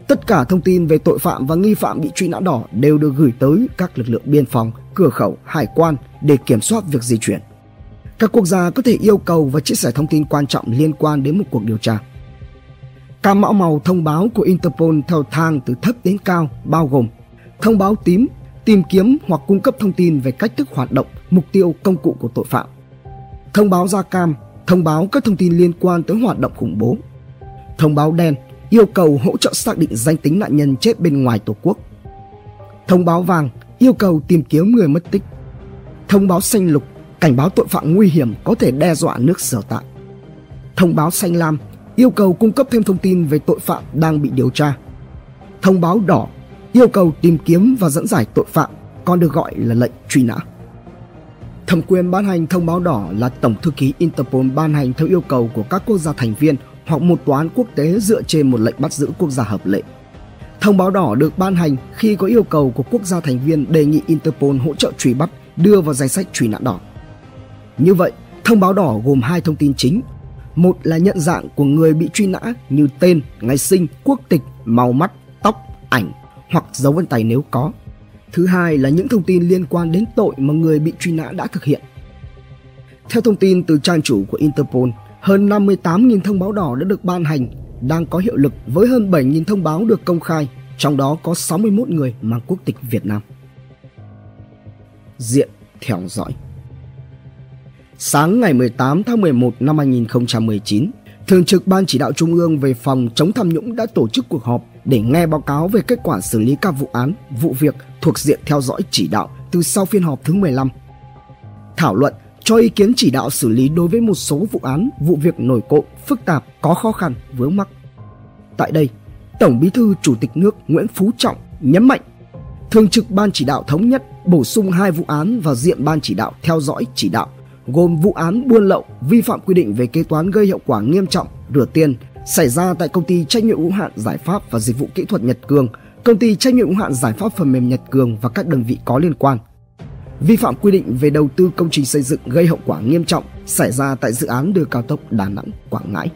Tất cả thông tin về tội phạm và nghi phạm bị truy nã đỏ đều được gửi tới các lực lượng biên phòng, cửa khẩu, hải quan để kiểm soát việc di chuyển. Các quốc gia có thể yêu cầu và chia sẻ thông tin quan trọng liên quan đến một cuộc điều tra. Các mã màu thông báo của Interpol theo thang từ thấp đến cao bao gồm thông báo tím tìm kiếm hoặc cung cấp thông tin về cách thức hoạt động, mục tiêu, công cụ của tội phạm. Thông báo da cam, thông báo các thông tin liên quan tới hoạt động khủng bố. Thông báo đen, yêu cầu hỗ trợ xác định danh tính nạn nhân chết bên ngoài Tổ quốc. Thông báo vàng, yêu cầu tìm kiếm người mất tích. Thông báo xanh lục, cảnh báo tội phạm nguy hiểm có thể đe dọa nước sở tại. Thông báo xanh lam, yêu cầu cung cấp thêm thông tin về tội phạm đang bị điều tra. Thông báo đỏ, yêu cầu tìm kiếm và dẫn giải tội phạm, còn được gọi là lệnh truy nã. Thẩm quyền ban hành thông báo đỏ là Tổng thư ký Interpol ban hành theo yêu cầu của các quốc gia thành viên hoặc một tòa án quốc tế dựa trên một lệnh bắt giữ quốc gia hợp lệ. Thông báo đỏ được ban hành khi có yêu cầu của quốc gia thành viên đề nghị Interpol hỗ trợ truy bắt, đưa vào danh sách truy nã đỏ. Như vậy, thông báo đỏ gồm hai thông tin chính. Một là nhận dạng của người bị truy nã như tên, ngày sinh, quốc tịch, màu mắt, tóc, ảnh hoặc dấu vân tay nếu có. Thứ hai là những thông tin liên quan đến tội mà người bị truy nã đã thực hiện. Theo thông tin từ trang chủ của Interpol, hơn 58.000 thông báo đỏ đã được ban hành, đang có hiệu lực với hơn 7.000 thông báo được công khai, trong đó có 61 người mang quốc tịch Việt Nam. Diện theo dõi Sáng ngày 18 tháng 11 năm 2019, Thường trực Ban Chỉ đạo Trung ương về phòng chống tham nhũng đã tổ chức cuộc họp để nghe báo cáo về kết quả xử lý các vụ án, vụ việc thuộc diện theo dõi chỉ đạo từ sau phiên họp thứ 15. Thảo luận cho ý kiến chỉ đạo xử lý đối với một số vụ án, vụ việc nổi cộm, phức tạp, có khó khăn, vướng mắc. Tại đây, Tổng Bí thư Chủ tịch nước Nguyễn Phú Trọng nhấn mạnh Thường trực Ban chỉ đạo thống nhất bổ sung hai vụ án vào diện Ban chỉ đạo theo dõi chỉ đạo gồm vụ án buôn lậu, vi phạm quy định về kế toán gây hậu quả nghiêm trọng, rửa tiền xảy ra tại công ty trách nhiệm hữu hạn giải pháp và dịch vụ kỹ thuật Nhật Cường, công ty trách nhiệm hữu hạn giải pháp phần mềm Nhật Cường và các đơn vị có liên quan. Vi phạm quy định về đầu tư công trình xây dựng gây hậu quả nghiêm trọng xảy ra tại dự án đường cao tốc Đà Nẵng Quảng Ngãi.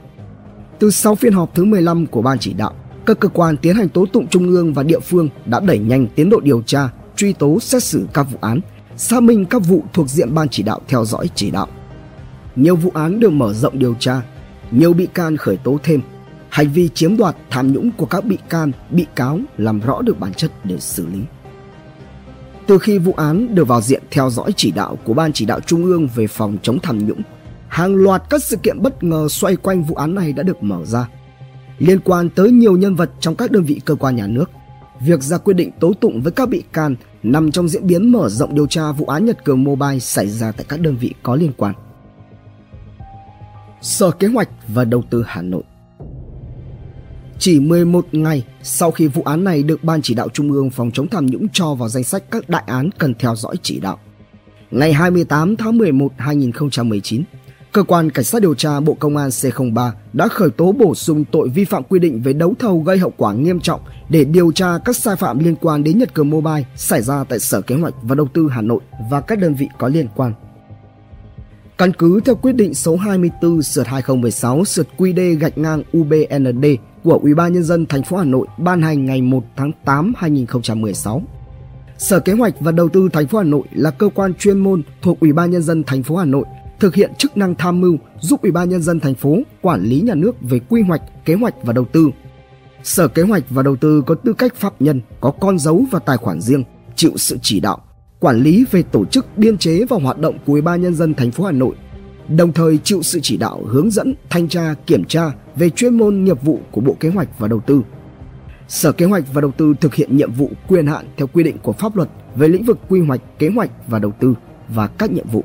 Từ sau phiên họp thứ 15 của ban chỉ đạo, các cơ quan tiến hành tố tụng trung ương và địa phương đã đẩy nhanh tiến độ điều tra, truy tố xét xử các vụ án, xác minh các vụ thuộc diện ban chỉ đạo theo dõi chỉ đạo. Nhiều vụ án được mở rộng điều tra, nhiều bị can khởi tố thêm. Hành vi chiếm đoạt tham nhũng của các bị can, bị cáo làm rõ được bản chất để xử lý. Từ khi vụ án được vào diện theo dõi chỉ đạo của Ban chỉ đạo Trung ương về phòng chống tham nhũng, hàng loạt các sự kiện bất ngờ xoay quanh vụ án này đã được mở ra. Liên quan tới nhiều nhân vật trong các đơn vị cơ quan nhà nước, việc ra quyết định tố tụng với các bị can nằm trong diễn biến mở rộng điều tra vụ án Nhật Cường Mobile xảy ra tại các đơn vị có liên quan. Sở Kế hoạch và Đầu tư Hà Nội chỉ 11 ngày sau khi vụ án này được Ban chỉ đạo Trung ương phòng chống tham nhũng cho vào danh sách các đại án cần theo dõi chỉ đạo. Ngày 28 tháng 11 2019, Cơ quan Cảnh sát điều tra Bộ Công an C03 đã khởi tố bổ sung tội vi phạm quy định về đấu thầu gây hậu quả nghiêm trọng để điều tra các sai phạm liên quan đến Nhật Cường Mobile xảy ra tại Sở Kế hoạch và Đầu tư Hà Nội và các đơn vị có liên quan. Căn cứ theo quyết định số 24 sượt 2016 sượt QD gạch ngang UBND của Ủy ban nhân dân thành phố Hà Nội ban hành ngày 1 tháng 8 2016. Sở Kế hoạch và Đầu tư thành phố Hà Nội là cơ quan chuyên môn thuộc Ủy ban nhân dân thành phố Hà Nội thực hiện chức năng tham mưu giúp Ủy ban nhân dân thành phố quản lý nhà nước về quy hoạch, kế hoạch và đầu tư. Sở Kế hoạch và Đầu tư có tư cách pháp nhân, có con dấu và tài khoản riêng, chịu sự chỉ đạo, quản lý về tổ chức, biên chế và hoạt động của Ủy ban nhân dân thành phố Hà Nội, đồng thời chịu sự chỉ đạo, hướng dẫn, thanh tra, kiểm tra về chuyên môn nghiệp vụ của Bộ Kế hoạch và Đầu tư. Sở Kế hoạch và Đầu tư thực hiện nhiệm vụ quyền hạn theo quy định của pháp luật về lĩnh vực quy hoạch, kế hoạch và đầu tư và các nhiệm vụ.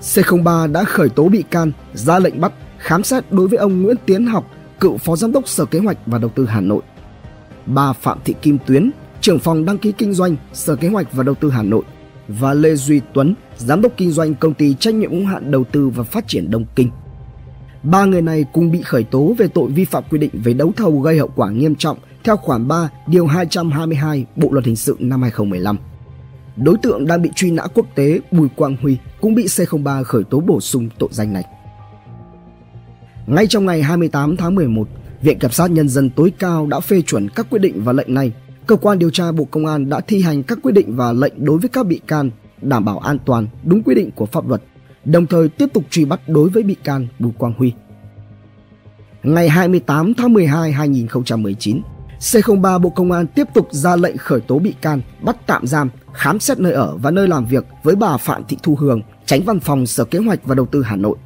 C03 đã khởi tố bị can, ra lệnh bắt, khám xét đối với ông Nguyễn Tiến Học, cựu Phó Giám đốc Sở Kế hoạch và Đầu tư Hà Nội. Bà Phạm Thị Kim Tuyến, trưởng phòng đăng ký kinh doanh Sở Kế hoạch và Đầu tư Hà Nội và Lê Duy Tuấn, giám đốc kinh doanh công ty trách nhiệm hữu hạn đầu tư và phát triển Đông Kinh. Ba người này cùng bị khởi tố về tội vi phạm quy định về đấu thầu gây hậu quả nghiêm trọng theo khoản 3 điều 222 Bộ luật hình sự năm 2015. đối tượng đang bị truy nã quốc tế Bùi Quang Huy cũng bị C03 khởi tố bổ sung tội danh này. Ngay trong ngày 28 tháng 11, Viện Kiểm sát Nhân dân tối cao đã phê chuẩn các quyết định và lệnh này. Cơ quan điều tra Bộ Công an đã thi hành các quyết định và lệnh đối với các bị can, đảm bảo an toàn, đúng quy định của pháp luật, đồng thời tiếp tục truy bắt đối với bị can Bùi Quang Huy. Ngày 28 tháng 12 2019, C03 Bộ Công an tiếp tục ra lệnh khởi tố bị can, bắt tạm giam, khám xét nơi ở và nơi làm việc với bà Phạm Thị Thu Hường, tránh văn phòng Sở Kế hoạch và Đầu tư Hà Nội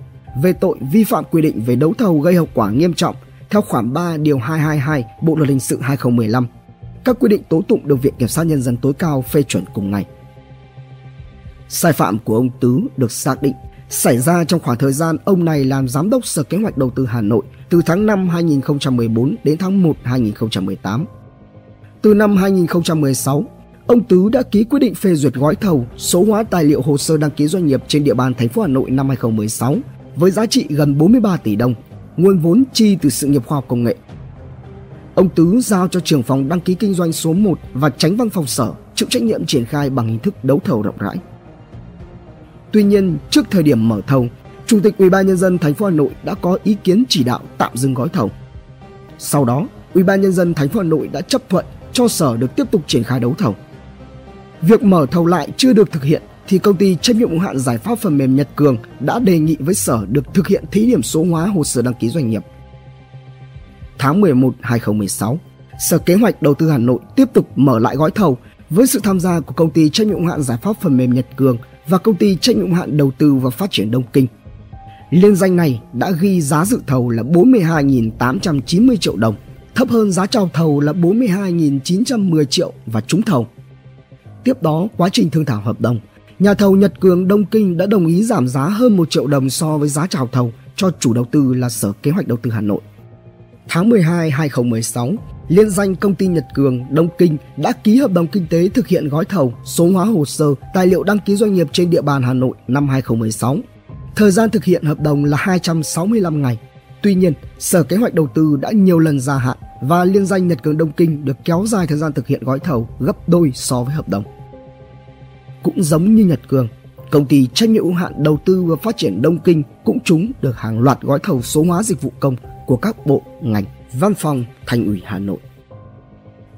về tội vi phạm quy định về đấu thầu gây hậu quả nghiêm trọng theo khoản 3 điều 222 Bộ luật hình sự 2015. Các quy định tố tụng được Viện Kiểm sát Nhân dân tối cao phê chuẩn cùng ngày. Sai phạm của ông Tứ được xác định xảy ra trong khoảng thời gian ông này làm giám đốc Sở Kế hoạch Đầu tư Hà Nội từ tháng 5 2014 đến tháng 1 2018. Từ năm 2016, ông Tứ đã ký quyết định phê duyệt gói thầu số hóa tài liệu hồ sơ đăng ký doanh nghiệp trên địa bàn thành phố Hà Nội năm 2016 với giá trị gần 43 tỷ đồng, nguồn vốn chi từ sự nghiệp khoa học công nghệ. Ông Tứ giao cho trưởng phòng đăng ký kinh doanh số 1 và tránh văn phòng sở chịu trách nhiệm triển khai bằng hình thức đấu thầu rộng rãi. Tuy nhiên, trước thời điểm mở thầu, Chủ tịch Ủy ban nhân dân thành phố Hà Nội đã có ý kiến chỉ đạo tạm dừng gói thầu. Sau đó, Ủy ban nhân dân thành phố Hà Nội đã chấp thuận cho sở được tiếp tục triển khai đấu thầu. Việc mở thầu lại chưa được thực hiện thì công ty trách nhiệm hữu hạn giải pháp phần mềm Nhật Cường đã đề nghị với sở được thực hiện thí điểm số hóa hồ sơ đăng ký doanh nghiệp. Tháng 11 2016, Sở Kế hoạch Đầu tư Hà Nội tiếp tục mở lại gói thầu với sự tham gia của công ty trách nhiệm hạn giải pháp phần mềm Nhật Cường và công ty trách nhiệm hạn đầu tư và phát triển Đông Kinh. Liên danh này đã ghi giá dự thầu là 42.890 triệu đồng, thấp hơn giá chào thầu là 42.910 triệu và trúng thầu. Tiếp đó, quá trình thương thảo hợp đồng, nhà thầu Nhật Cường Đông Kinh đã đồng ý giảm giá hơn 1 triệu đồng so với giá chào thầu cho chủ đầu tư là Sở Kế hoạch Đầu tư Hà Nội. Tháng 12 2016, liên danh công ty Nhật Cường Đông Kinh đã ký hợp đồng kinh tế thực hiện gói thầu số hóa hồ sơ tài liệu đăng ký doanh nghiệp trên địa bàn Hà Nội năm 2016. Thời gian thực hiện hợp đồng là 265 ngày. Tuy nhiên, Sở Kế hoạch Đầu tư đã nhiều lần gia hạn và liên danh Nhật Cường Đông Kinh được kéo dài thời gian thực hiện gói thầu gấp đôi so với hợp đồng. Cũng giống như Nhật Cường, công ty trách nhiệm hữu hạn đầu tư và phát triển Đông Kinh cũng trúng được hàng loạt gói thầu số hóa dịch vụ công của các bộ, ngành, văn phòng, thành ủy Hà Nội.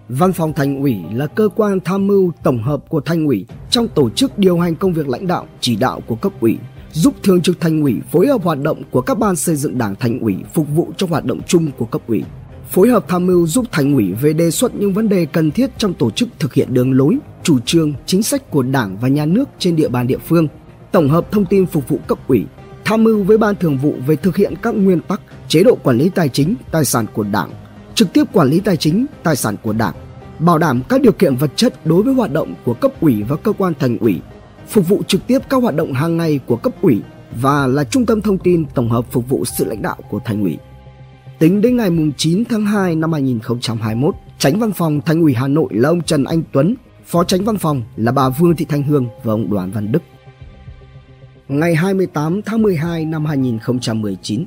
Văn phòng Thành ủy là cơ quan tham mưu tổng hợp của Thành ủy trong tổ chức điều hành công việc lãnh đạo, chỉ đạo của cấp ủy, giúp thường trực Thành ủy phối hợp hoạt động của các ban xây dựng Đảng Thành ủy phục vụ cho hoạt động chung của cấp ủy. Phối hợp tham mưu giúp Thành ủy về đề xuất những vấn đề cần thiết trong tổ chức thực hiện đường lối, chủ trương, chính sách của Đảng và nhà nước trên địa bàn địa phương, tổng hợp thông tin phục vụ cấp ủy, tham mưu với ban thường vụ về thực hiện các nguyên tắc, chế độ quản lý tài chính, tài sản của Đảng, trực tiếp quản lý tài chính, tài sản của Đảng, bảo đảm các điều kiện vật chất đối với hoạt động của cấp ủy và cơ quan thành ủy, phục vụ trực tiếp các hoạt động hàng ngày của cấp ủy và là trung tâm thông tin tổng hợp phục vụ sự lãnh đạo của thành ủy. Tính đến ngày 9 tháng 2 năm 2021, Tránh Văn phòng Thành ủy Hà Nội là ông Trần Anh Tuấn, Phó Tránh Văn phòng là bà Vương Thị Thanh Hương và ông Đoàn Văn Đức. Ngày 28 tháng 12 năm 2019,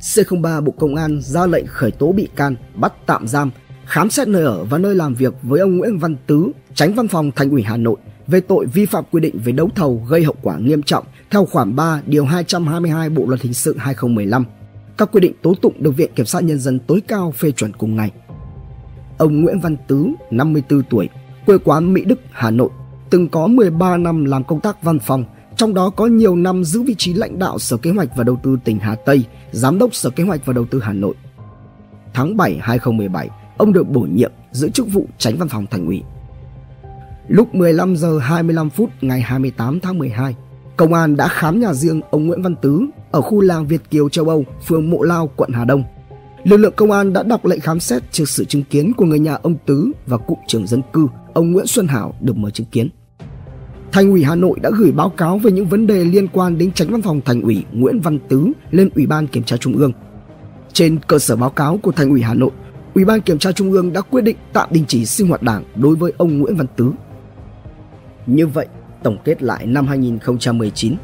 C03 Bộ Công an ra lệnh khởi tố bị can, bắt tạm giam, khám xét nơi ở và nơi làm việc với ông Nguyễn Văn Tứ, tránh văn phòng Thành ủy Hà Nội về tội vi phạm quy định về đấu thầu gây hậu quả nghiêm trọng theo khoản 3 điều 222 Bộ luật hình sự 2015. Các quy định tố tụng được Viện Kiểm sát Nhân dân tối cao phê chuẩn cùng ngày. Ông Nguyễn Văn Tứ, 54 tuổi, quê quán Mỹ Đức, Hà Nội, từng có 13 năm làm công tác văn phòng, trong đó có nhiều năm giữ vị trí lãnh đạo Sở Kế hoạch và Đầu tư tỉnh Hà Tây, Giám đốc Sở Kế hoạch và Đầu tư Hà Nội. Tháng 7 2017, ông được bổ nhiệm giữ chức vụ tránh văn phòng thành ủy. Lúc 15 giờ 25 phút ngày 28 tháng 12, công an đã khám nhà riêng ông Nguyễn Văn Tứ ở khu làng Việt Kiều châu Âu, phường Mộ Lao, quận Hà Đông. Lực lượng công an đã đọc lệnh khám xét trước sự chứng kiến của người nhà ông Tứ và cụm trưởng dân cư, ông Nguyễn Xuân Hảo được mời chứng kiến. Thành ủy Hà Nội đã gửi báo cáo về những vấn đề liên quan đến tránh văn phòng Thành ủy Nguyễn Văn Tứ lên Ủy ban Kiểm tra Trung ương. Trên cơ sở báo cáo của Thành ủy Hà Nội, Ủy ban Kiểm tra Trung ương đã quyết định tạm đình chỉ sinh hoạt đảng đối với ông Nguyễn Văn Tứ. Như vậy, tổng kết lại năm 2019,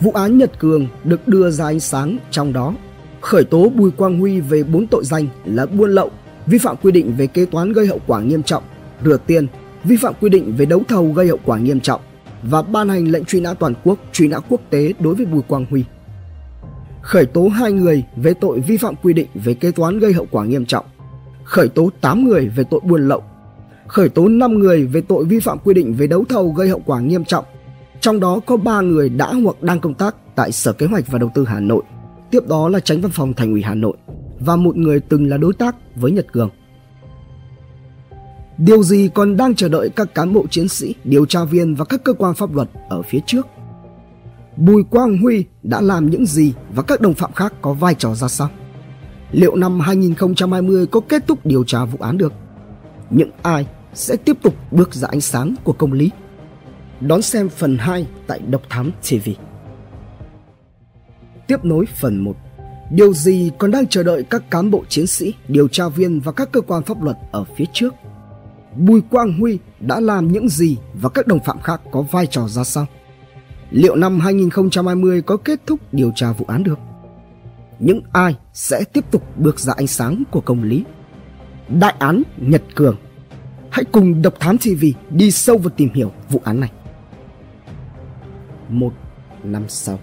vụ án Nhật Cường được đưa ra ánh sáng trong đó khởi tố Bùi Quang Huy về 4 tội danh là buôn lậu, vi phạm quy định về kế toán gây hậu quả nghiêm trọng, rửa tiền, vi phạm quy định về đấu thầu gây hậu quả nghiêm trọng và ban hành lệnh truy nã toàn quốc, truy nã quốc tế đối với Bùi Quang Huy. Khởi tố hai người về tội vi phạm quy định về kế toán gây hậu quả nghiêm trọng. Khởi tố 8 người về tội buôn lậu. Khởi tố 5 người về tội vi phạm quy định về đấu thầu gây hậu quả nghiêm trọng. Trong đó có 3 người đã hoặc đang công tác tại Sở Kế hoạch và Đầu tư Hà Nội. Tiếp đó là tránh văn phòng Thành ủy Hà Nội và một người từng là đối tác với Nhật Cường. Điều gì còn đang chờ đợi các cán bộ chiến sĩ, điều tra viên và các cơ quan pháp luật ở phía trước? Bùi Quang Huy đã làm những gì và các đồng phạm khác có vai trò ra sao? Liệu năm 2020 có kết thúc điều tra vụ án được? Những ai sẽ tiếp tục bước ra ánh sáng của công lý? Đón xem phần 2 tại Độc Thám TV. Tiếp nối phần 1 Điều gì còn đang chờ đợi các cán bộ chiến sĩ, điều tra viên và các cơ quan pháp luật ở phía trước? Bùi Quang Huy đã làm những gì và các đồng phạm khác có vai trò ra sao? Liệu năm 2020 có kết thúc điều tra vụ án được? Những ai sẽ tiếp tục bước ra ánh sáng của công lý? Đại án Nhật Cường Hãy cùng Độc Thám TV đi sâu vào tìm hiểu vụ án này. Một năm sau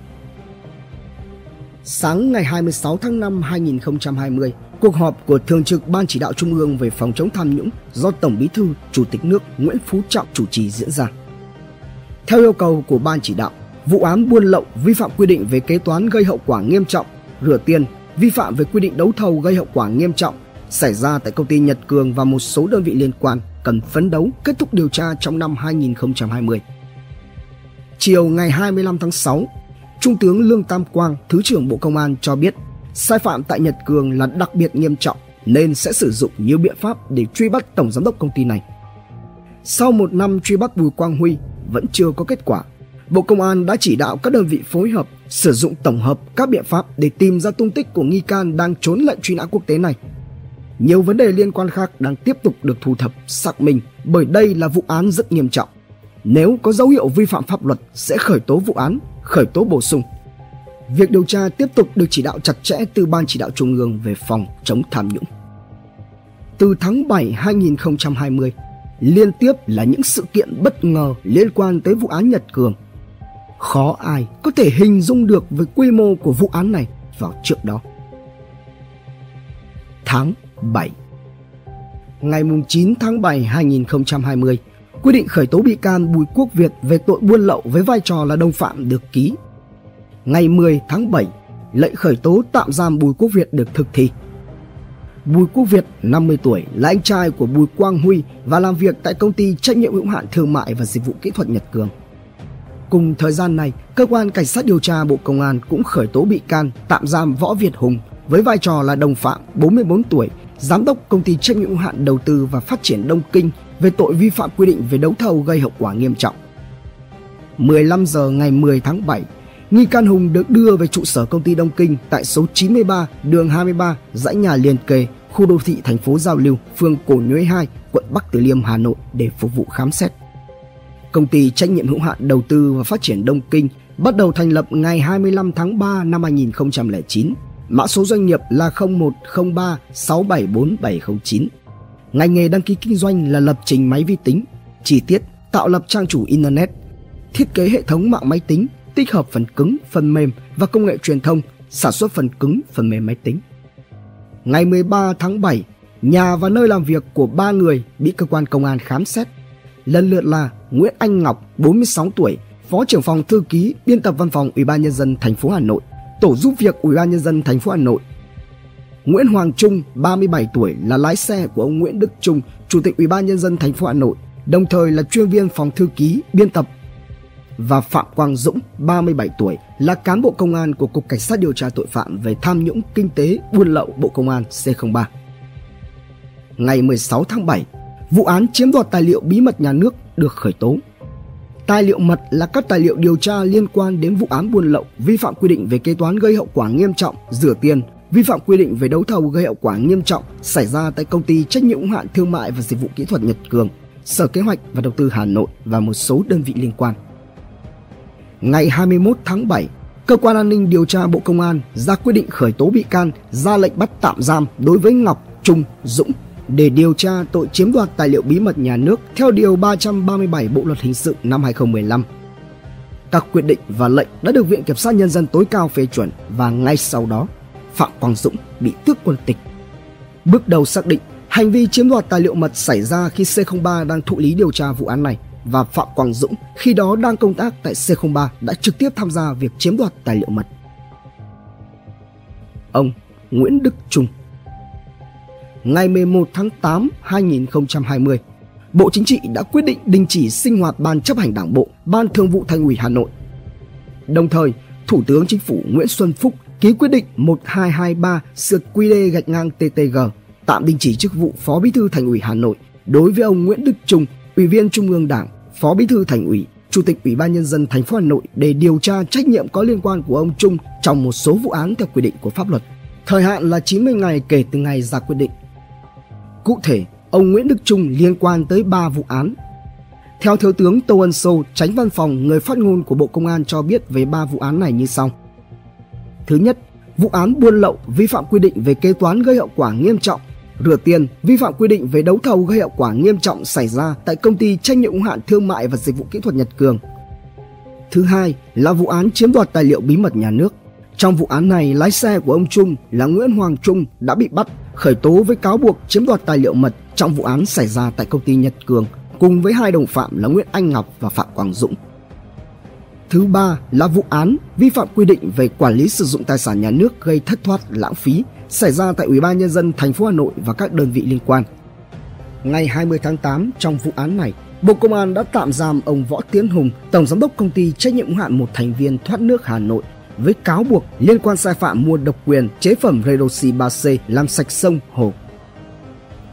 Sáng ngày 26 tháng 5 2020, cuộc họp của Thường trực Ban Chỉ đạo Trung ương về phòng chống tham nhũng do Tổng Bí thư Chủ tịch nước Nguyễn Phú Trọng chủ trì diễn ra. Theo yêu cầu của Ban Chỉ đạo, vụ án buôn lậu vi phạm quy định về kế toán gây hậu quả nghiêm trọng, rửa tiền, vi phạm về quy định đấu thầu gây hậu quả nghiêm trọng xảy ra tại công ty Nhật Cường và một số đơn vị liên quan cần phấn đấu kết thúc điều tra trong năm 2020. Chiều ngày 25 tháng 6, Trung tướng Lương Tam Quang, Thứ trưởng Bộ Công an cho biết sai phạm tại Nhật Cường là đặc biệt nghiêm trọng nên sẽ sử dụng nhiều biện pháp để truy bắt tổng giám đốc công ty này. Sau một năm truy bắt Bùi Quang Huy vẫn chưa có kết quả, Bộ Công an đã chỉ đạo các đơn vị phối hợp sử dụng tổng hợp các biện pháp để tìm ra tung tích của nghi can đang trốn lệnh truy nã quốc tế này. Nhiều vấn đề liên quan khác đang tiếp tục được thu thập, xác minh bởi đây là vụ án rất nghiêm trọng. Nếu có dấu hiệu vi phạm pháp luật sẽ khởi tố vụ án, khởi tố bổ sung. Việc điều tra tiếp tục được chỉ đạo chặt chẽ từ Ban chỉ đạo Trung ương về phòng chống tham nhũng. Từ tháng 7 2020, liên tiếp là những sự kiện bất ngờ liên quan tới vụ án Nhật Cường. Khó ai có thể hình dung được với quy mô của vụ án này vào trước đó. Tháng 7 Ngày 9 tháng 7 2020, quyết định khởi tố bị can Bùi Quốc Việt về tội buôn lậu với vai trò là đồng phạm được ký. Ngày 10 tháng 7, lệnh khởi tố tạm giam Bùi Quốc Việt được thực thi. Bùi Quốc Việt, 50 tuổi, là anh trai của Bùi Quang Huy và làm việc tại công ty trách nhiệm hữu hạn thương mại và dịch vụ kỹ thuật Nhật Cường. Cùng thời gian này, cơ quan cảnh sát điều tra Bộ Công an cũng khởi tố bị can tạm giam Võ Việt Hùng với vai trò là đồng phạm 44 tuổi, giám đốc công ty trách nhiệm hữu hạn đầu tư và phát triển Đông Kinh về tội vi phạm quy định về đấu thầu gây hậu quả nghiêm trọng. 15 giờ ngày 10 tháng 7, nghi can Hùng được đưa về trụ sở công ty Đông Kinh tại số 93 đường 23 dãy nhà liền kề khu đô thị thành phố Giao Lưu, phường Cổ Nhuế 2, quận Bắc Từ Liêm, Hà Nội để phục vụ khám xét. Công ty trách nhiệm hữu hạn đầu tư và phát triển Đông Kinh bắt đầu thành lập ngày 25 tháng 3 năm 2009. Mã số doanh nghiệp là 0103 674709. Ngành nghề đăng ký kinh doanh là lập trình máy vi tính, chi tiết tạo lập trang chủ internet, thiết kế hệ thống mạng máy tính, tích hợp phần cứng, phần mềm và công nghệ truyền thông, sản xuất phần cứng, phần mềm máy tính. Ngày 13 tháng 7, nhà và nơi làm việc của ba người bị cơ quan công an khám xét. Lần lượt là Nguyễn Anh Ngọc, 46 tuổi, Phó trưởng phòng thư ký, biên tập văn phòng Ủy ban nhân dân thành phố Hà Nội, tổ giúp việc Ủy ban nhân dân thành phố Hà Nội. Nguyễn Hoàng Trung, 37 tuổi là lái xe của ông Nguyễn Đức Trung, Chủ tịch Ủy ban nhân dân thành phố Hà Nội, đồng thời là chuyên viên phòng thư ký, biên tập và Phạm Quang Dũng, 37 tuổi, là cán bộ công an của Cục Cảnh sát điều tra tội phạm về tham nhũng kinh tế buôn lậu Bộ Công an C03. Ngày 16 tháng 7, vụ án chiếm đoạt tài liệu bí mật nhà nước được khởi tố. Tài liệu mật là các tài liệu điều tra liên quan đến vụ án buôn lậu, vi phạm quy định về kế toán gây hậu quả nghiêm trọng, rửa tiền, vi phạm quy định về đấu thầu gây hậu quả nghiêm trọng xảy ra tại công ty trách nhiệm hữu hạn thương mại và dịch vụ kỹ thuật Nhật Cường, Sở Kế hoạch và Đầu tư Hà Nội và một số đơn vị liên quan. Ngày 21 tháng 7, Cơ quan An ninh điều tra Bộ Công an ra quyết định khởi tố bị can, ra lệnh bắt tạm giam đối với Ngọc, Trung, Dũng để điều tra tội chiếm đoạt tài liệu bí mật nhà nước theo Điều 337 Bộ Luật Hình sự năm 2015. Các quyết định và lệnh đã được Viện Kiểm sát Nhân dân tối cao phê chuẩn và ngay sau đó, Phạm Quang Dũng bị tước quân tịch. Bước đầu xác định hành vi chiếm đoạt tài liệu mật xảy ra khi C03 đang thụ lý điều tra vụ án này và Phạm Quang Dũng khi đó đang công tác tại C03 đã trực tiếp tham gia việc chiếm đoạt tài liệu mật. Ông Nguyễn Đức Trung Ngày 11 tháng 8 2020, Bộ Chính trị đã quyết định đình chỉ sinh hoạt Ban chấp hành Đảng bộ, Ban Thường vụ Thành ủy Hà Nội. Đồng thời, Thủ tướng Chính phủ Nguyễn Xuân Phúc ký quyết định 1223 sượt quy đề gạch ngang TTG tạm đình chỉ chức vụ Phó Bí thư Thành ủy Hà Nội đối với ông Nguyễn Đức Trung, Ủy viên Trung ương Đảng, Phó Bí thư Thành ủy, Chủ tịch Ủy ban nhân dân thành phố Hà Nội để điều tra trách nhiệm có liên quan của ông Trung trong một số vụ án theo quy định của pháp luật. Thời hạn là 90 ngày kể từ ngày ra quyết định. Cụ thể, ông Nguyễn Đức Trung liên quan tới 3 vụ án. Theo Thiếu tướng Tô Ân Sô, tránh văn phòng người phát ngôn của Bộ Công an cho biết về 3 vụ án này như sau. Thứ nhất, vụ án buôn lậu vi phạm quy định về kế toán gây hậu quả nghiêm trọng rửa tiền, vi phạm quy định về đấu thầu gây hậu quả nghiêm trọng xảy ra tại công ty trách nhiệm hữu hạn thương mại và dịch vụ kỹ thuật Nhật Cường. Thứ hai là vụ án chiếm đoạt tài liệu bí mật nhà nước. Trong vụ án này, lái xe của ông Trung là Nguyễn Hoàng Trung đã bị bắt khởi tố với cáo buộc chiếm đoạt tài liệu mật trong vụ án xảy ra tại công ty Nhật Cường cùng với hai đồng phạm là Nguyễn Anh Ngọc và Phạm Quang Dũng. Thứ ba là vụ án vi phạm quy định về quản lý sử dụng tài sản nhà nước gây thất thoát lãng phí xảy ra tại Ủy ban nhân dân thành phố Hà Nội và các đơn vị liên quan. Ngày 20 tháng 8 trong vụ án này, Bộ Công an đã tạm giam ông Võ Tiến Hùng, tổng giám đốc công ty trách nhiệm hữu hạn một thành viên thoát nước Hà Nội với cáo buộc liên quan sai phạm mua độc quyền chế phẩm Redoxy 3C làm sạch sông hồ.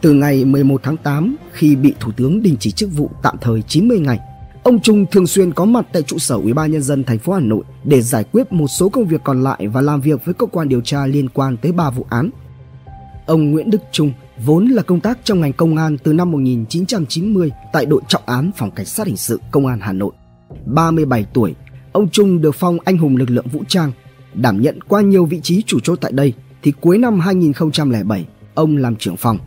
Từ ngày 11 tháng 8, khi bị Thủ tướng đình chỉ chức vụ tạm thời 90 ngày, ông Trung thường xuyên có mặt tại trụ sở Ủy ban nhân dân thành phố Hà Nội để giải quyết một số công việc còn lại và làm việc với cơ quan điều tra liên quan tới ba vụ án. Ông Nguyễn Đức Trung vốn là công tác trong ngành công an từ năm 1990 tại đội trọng án phòng cảnh sát hình sự công an Hà Nội. 37 tuổi, ông Trung được phong anh hùng lực lượng vũ trang, đảm nhận qua nhiều vị trí chủ chốt tại đây thì cuối năm 2007 ông làm trưởng phòng.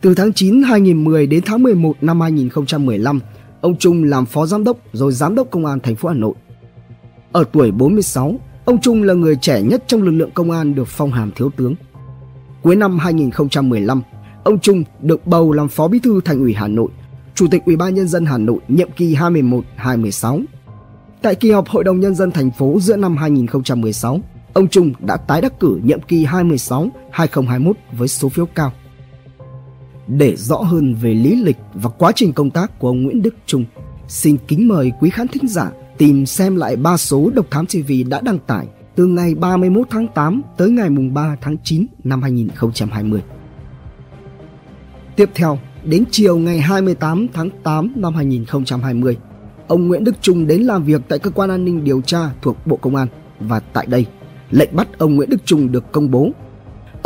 Từ tháng 9 2010 đến tháng 11 năm 2015, ông Trung làm phó giám đốc rồi giám đốc công an thành phố Hà Nội. Ở tuổi 46, ông Trung là người trẻ nhất trong lực lượng công an được phong hàm thiếu tướng. Cuối năm 2015, ông Trung được bầu làm phó bí thư thành ủy Hà Nội, chủ tịch Ủy ban nhân dân Hà Nội nhiệm kỳ 2011-2016. Tại kỳ họp Hội đồng nhân dân thành phố giữa năm 2016, ông Trung đã tái đắc cử nhiệm kỳ 2016-2021 với số phiếu cao. Để rõ hơn về lý lịch và quá trình công tác của ông Nguyễn Đức Trung, xin kính mời quý khán thính giả tìm xem lại ba số Độc Thám TV đã đăng tải từ ngày 31 tháng 8 tới ngày mùng 3 tháng 9 năm 2020. Tiếp theo, đến chiều ngày 28 tháng 8 năm 2020, ông Nguyễn Đức Trung đến làm việc tại cơ quan an ninh điều tra thuộc Bộ Công an và tại đây, lệnh bắt ông Nguyễn Đức Trung được công bố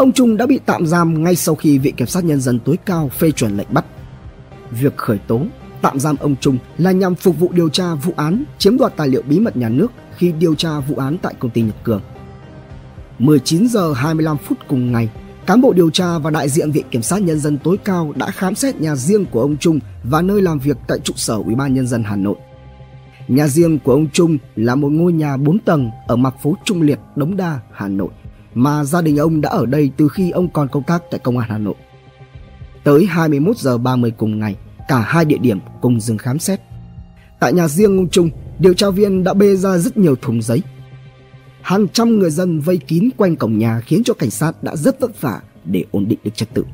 Ông Trung đã bị tạm giam ngay sau khi Viện Kiểm sát Nhân dân tối cao phê chuẩn lệnh bắt. Việc khởi tố, tạm giam ông Trung là nhằm phục vụ điều tra vụ án chiếm đoạt tài liệu bí mật nhà nước khi điều tra vụ án tại công ty Nhật Cường. 19 giờ 25 phút cùng ngày, cán bộ điều tra và đại diện Viện Kiểm sát Nhân dân tối cao đã khám xét nhà riêng của ông Trung và nơi làm việc tại trụ sở Ủy ban Nhân dân Hà Nội. Nhà riêng của ông Trung là một ngôi nhà 4 tầng ở mặt phố Trung Liệt, Đống Đa, Hà Nội mà gia đình ông đã ở đây từ khi ông còn công tác tại công an Hà Nội. Tới 21 giờ 30 cùng ngày, cả hai địa điểm cùng dừng khám xét. Tại nhà riêng ông Trung, điều tra viên đã bê ra rất nhiều thùng giấy. Hàng trăm người dân vây kín quanh cổng nhà khiến cho cảnh sát đã rất vất vả để ổn định được trật tự.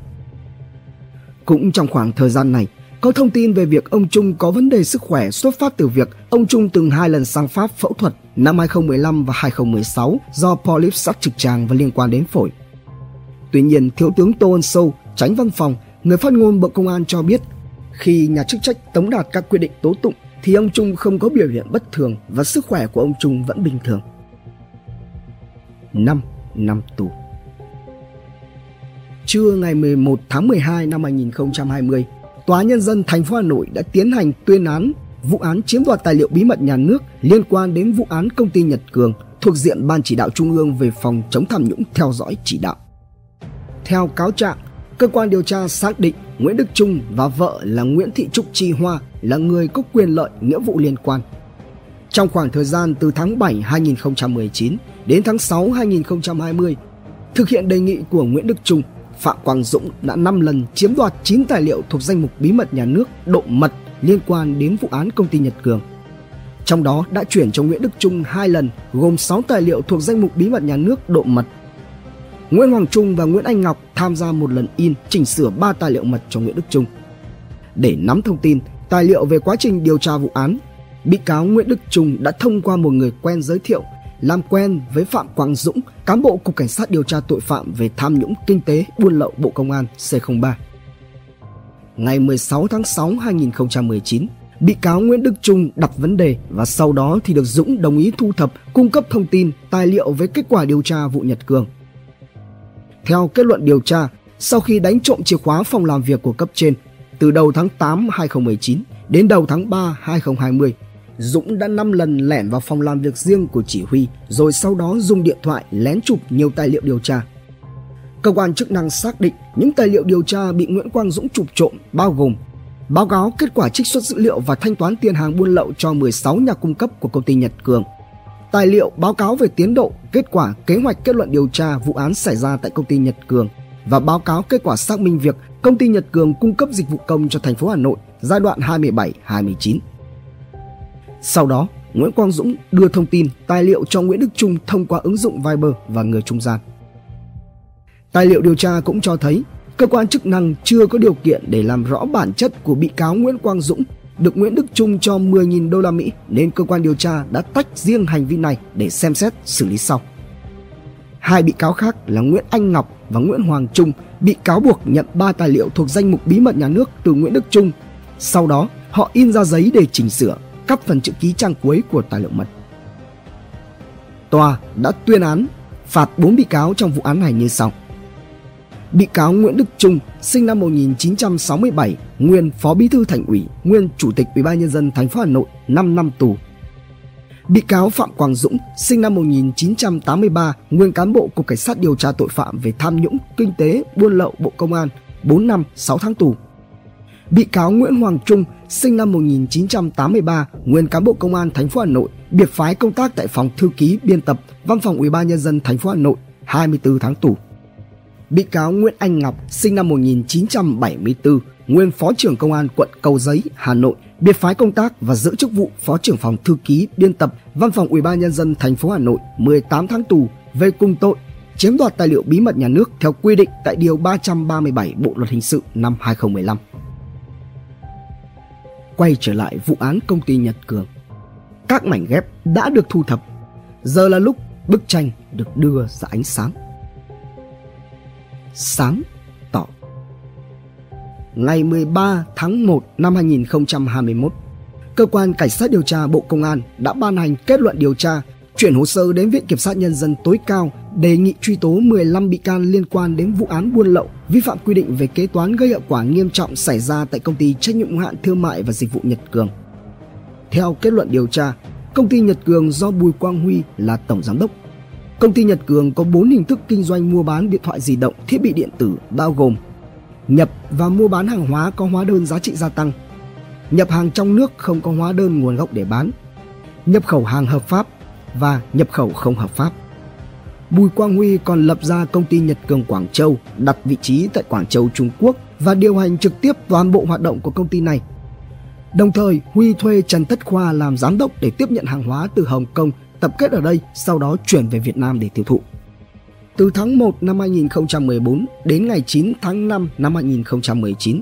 Cũng trong khoảng thời gian này, có thông tin về việc ông Trung có vấn đề sức khỏe xuất phát từ việc ông Trung từng hai lần sang Pháp phẫu thuật năm 2015 và 2016 do polyp sắc trực tràng và liên quan đến phổi. Tuy nhiên, Thiếu tướng Tô Ân Sâu, tránh văn phòng, người phát ngôn Bộ Công an cho biết khi nhà chức trách tống đạt các quyết định tố tụng thì ông Trung không có biểu hiện bất thường và sức khỏe của ông Trung vẫn bình thường. 5 năm tù Trưa ngày 11 tháng 12 năm 2020, Tòa Nhân dân thành phố Hà Nội đã tiến hành tuyên án vụ án chiếm đoạt tài liệu bí mật nhà nước liên quan đến vụ án công ty Nhật Cường thuộc diện Ban chỉ đạo Trung ương về phòng chống tham nhũng theo dõi chỉ đạo. Theo cáo trạng, cơ quan điều tra xác định Nguyễn Đức Trung và vợ là Nguyễn Thị Trúc Chi Hoa là người có quyền lợi nghĩa vụ liên quan. Trong khoảng thời gian từ tháng 7 2019 đến tháng 6 2020, thực hiện đề nghị của Nguyễn Đức Trung, Phạm Quang Dũng đã 5 lần chiếm đoạt 9 tài liệu thuộc danh mục bí mật nhà nước độ mật liên quan đến vụ án công ty Nhật Cường. Trong đó đã chuyển cho Nguyễn Đức Trung hai lần gồm 6 tài liệu thuộc danh mục bí mật nhà nước độ mật. Nguyễn Hoàng Trung và Nguyễn Anh Ngọc tham gia một lần in chỉnh sửa 3 tài liệu mật cho Nguyễn Đức Trung. Để nắm thông tin, tài liệu về quá trình điều tra vụ án, bị cáo Nguyễn Đức Trung đã thông qua một người quen giới thiệu làm quen với Phạm Quang Dũng, cán bộ Cục Cảnh sát điều tra tội phạm về tham nhũng kinh tế buôn lậu Bộ Công an C03. Ngày 16 tháng 6 2019, bị cáo Nguyễn Đức Trung đặt vấn đề và sau đó thì được Dũng đồng ý thu thập, cung cấp thông tin, tài liệu với kết quả điều tra vụ Nhật Cường. Theo kết luận điều tra, sau khi đánh trộm chìa khóa phòng làm việc của cấp trên, từ đầu tháng 8 2019 đến đầu tháng 3 2020, Dũng đã 5 lần lẻn vào phòng làm việc riêng của chỉ huy rồi sau đó dùng điện thoại lén chụp nhiều tài liệu điều tra. Cơ quan chức năng xác định những tài liệu điều tra bị Nguyễn Quang Dũng chụp trộm bao gồm báo cáo kết quả trích xuất dữ liệu và thanh toán tiền hàng buôn lậu cho 16 nhà cung cấp của công ty Nhật Cường. Tài liệu báo cáo về tiến độ, kết quả, kế hoạch kết luận điều tra vụ án xảy ra tại công ty Nhật Cường và báo cáo kết quả xác minh việc công ty Nhật Cường cung cấp dịch vụ công cho thành phố Hà Nội giai đoạn 27-29. Sau đó, Nguyễn Quang Dũng đưa thông tin, tài liệu cho Nguyễn Đức Trung thông qua ứng dụng Viber và người trung gian. Tài liệu điều tra cũng cho thấy cơ quan chức năng chưa có điều kiện để làm rõ bản chất của bị cáo Nguyễn Quang Dũng được Nguyễn Đức Trung cho 10.000 đô la Mỹ nên cơ quan điều tra đã tách riêng hành vi này để xem xét xử lý sau. Hai bị cáo khác là Nguyễn Anh Ngọc và Nguyễn Hoàng Trung bị cáo buộc nhận ba tài liệu thuộc danh mục bí mật nhà nước từ Nguyễn Đức Trung. Sau đó, họ in ra giấy để chỉnh sửa, cắt phần chữ ký trang cuối của tài liệu mật. Tòa đã tuyên án phạt 4 bị cáo trong vụ án này như sau. Bị cáo Nguyễn Đức Trung, sinh năm 1967, nguyên Phó Bí thư Thành ủy, nguyên Chủ tịch Ủy ban nhân dân thành phố Hà Nội, 5 năm tù. Bị cáo Phạm Quang Dũng, sinh năm 1983, nguyên cán bộ Cục Cảnh sát điều tra tội phạm về tham nhũng, kinh tế, buôn lậu Bộ Công an, 4 năm 6 tháng tù. Bị cáo Nguyễn Hoàng Trung, sinh năm 1983, nguyên cán bộ công an thành phố Hà Nội, biệt phái công tác tại phòng thư ký biên tập Văn phòng Ủy ban nhân dân thành phố Hà Nội, 24 tháng tù. Bị cáo Nguyễn Anh Ngọc, sinh năm 1974, nguyên phó trưởng công an quận Cầu Giấy, Hà Nội, biệt phái công tác và giữ chức vụ phó trưởng phòng thư ký biên tập Văn phòng Ủy ban nhân dân thành phố Hà Nội 18 tháng tù về cùng tội chiếm đoạt tài liệu bí mật nhà nước theo quy định tại điều 337 Bộ luật hình sự năm 2015. Quay trở lại vụ án công ty Nhật Cường. Các mảnh ghép đã được thu thập. Giờ là lúc bức tranh được đưa ra ánh sáng sáng tỏ. Ngày 13 tháng 1 năm 2021, Cơ quan Cảnh sát điều tra Bộ Công an đã ban hành kết luận điều tra, chuyển hồ sơ đến Viện Kiểm sát Nhân dân tối cao đề nghị truy tố 15 bị can liên quan đến vụ án buôn lậu, vi phạm quy định về kế toán gây hậu quả nghiêm trọng xảy ra tại công ty trách nhiệm hữu hạn thương mại và dịch vụ Nhật Cường. Theo kết luận điều tra, công ty Nhật Cường do Bùi Quang Huy là tổng giám đốc Công ty Nhật Cường có 4 hình thức kinh doanh mua bán điện thoại di động, thiết bị điện tử bao gồm nhập và mua bán hàng hóa có hóa đơn giá trị gia tăng, nhập hàng trong nước không có hóa đơn nguồn gốc để bán, nhập khẩu hàng hợp pháp và nhập khẩu không hợp pháp. Bùi Quang Huy còn lập ra công ty Nhật Cường Quảng Châu đặt vị trí tại Quảng Châu, Trung Quốc và điều hành trực tiếp toàn bộ hoạt động của công ty này. Đồng thời, Huy thuê Trần Tất Khoa làm giám đốc để tiếp nhận hàng hóa từ Hồng Kông tập kết ở đây sau đó chuyển về Việt Nam để tiêu thụ. Từ tháng 1 năm 2014 đến ngày 9 tháng 5 năm 2019,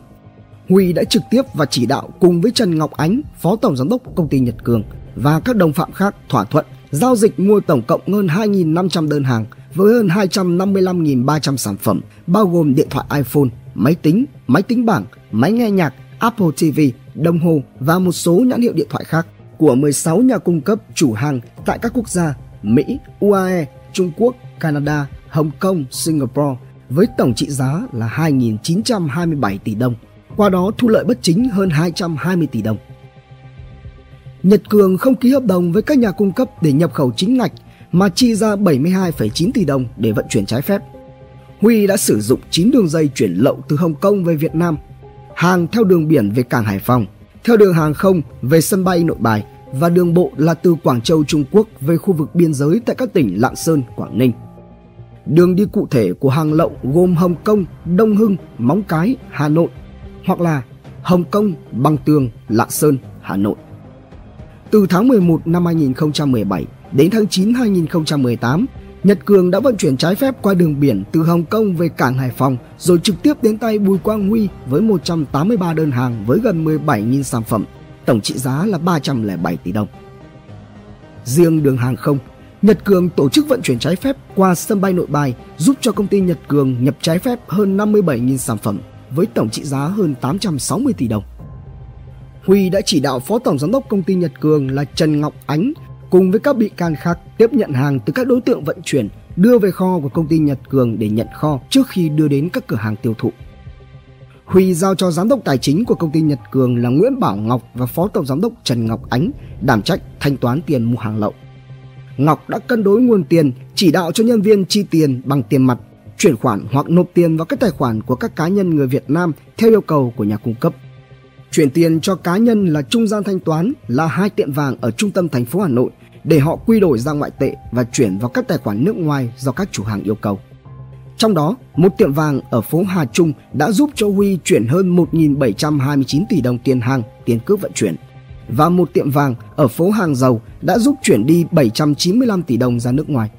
Huy đã trực tiếp và chỉ đạo cùng với Trần Ngọc Ánh, Phó Tổng Giám đốc Công ty Nhật Cường và các đồng phạm khác thỏa thuận giao dịch mua tổng cộng hơn 2.500 đơn hàng với hơn 255.300 sản phẩm bao gồm điện thoại iPhone, máy tính, máy tính bảng, máy nghe nhạc, Apple TV, đồng hồ và một số nhãn hiệu điện thoại khác của 16 nhà cung cấp chủ hàng tại các quốc gia Mỹ, UAE, Trung Quốc, Canada, Hồng Kông, Singapore với tổng trị giá là 2.927 tỷ đồng, qua đó thu lợi bất chính hơn 220 tỷ đồng. Nhật Cường không ký hợp đồng với các nhà cung cấp để nhập khẩu chính ngạch mà chi ra 72,9 tỷ đồng để vận chuyển trái phép. Huy đã sử dụng 9 đường dây chuyển lậu từ Hồng Kông về Việt Nam, hàng theo đường biển về cảng Hải Phòng, theo đường hàng không về sân bay Nội Bài và đường bộ là từ Quảng Châu Trung Quốc về khu vực biên giới tại các tỉnh Lạng Sơn, Quảng Ninh. Đường đi cụ thể của hàng lậu gồm Hồng Kông, Đông Hưng, Móng Cái, Hà Nội hoặc là Hồng Kông, Bằng Tường, Lạng Sơn, Hà Nội. Từ tháng 11 năm 2017 đến tháng 9 2018, Nhật Cường đã vận chuyển trái phép qua đường biển từ Hồng Kông về cảng Hải Phòng rồi trực tiếp đến tay Bùi Quang Huy với 183 đơn hàng với gần 17.000 sản phẩm, tổng trị giá là 307 tỷ đồng. Riêng đường hàng không, Nhật Cường tổ chức vận chuyển trái phép qua sân bay Nội Bài giúp cho công ty Nhật Cường nhập trái phép hơn 57.000 sản phẩm với tổng trị giá hơn 860 tỷ đồng. Huy đã chỉ đạo Phó Tổng Giám đốc công ty Nhật Cường là Trần Ngọc Ánh cùng với các bị can khác tiếp nhận hàng từ các đối tượng vận chuyển đưa về kho của công ty Nhật Cường để nhận kho trước khi đưa đến các cửa hàng tiêu thụ. Huy giao cho giám đốc tài chính của công ty Nhật Cường là Nguyễn Bảo Ngọc và phó tổng giám đốc Trần Ngọc Ánh đảm trách thanh toán tiền mua hàng lậu. Ngọc đã cân đối nguồn tiền, chỉ đạo cho nhân viên chi tiền bằng tiền mặt, chuyển khoản hoặc nộp tiền vào các tài khoản của các cá nhân người Việt Nam theo yêu cầu của nhà cung cấp. Chuyển tiền cho cá nhân là trung gian thanh toán là hai tiệm vàng ở trung tâm thành phố Hà Nội để họ quy đổi ra ngoại tệ và chuyển vào các tài khoản nước ngoài do các chủ hàng yêu cầu. Trong đó, một tiệm vàng ở phố Hà Trung đã giúp cho Huy chuyển hơn 1.729 tỷ đồng tiền hàng, tiền cước vận chuyển. Và một tiệm vàng ở phố Hàng Dầu đã giúp chuyển đi 795 tỷ đồng ra nước ngoài.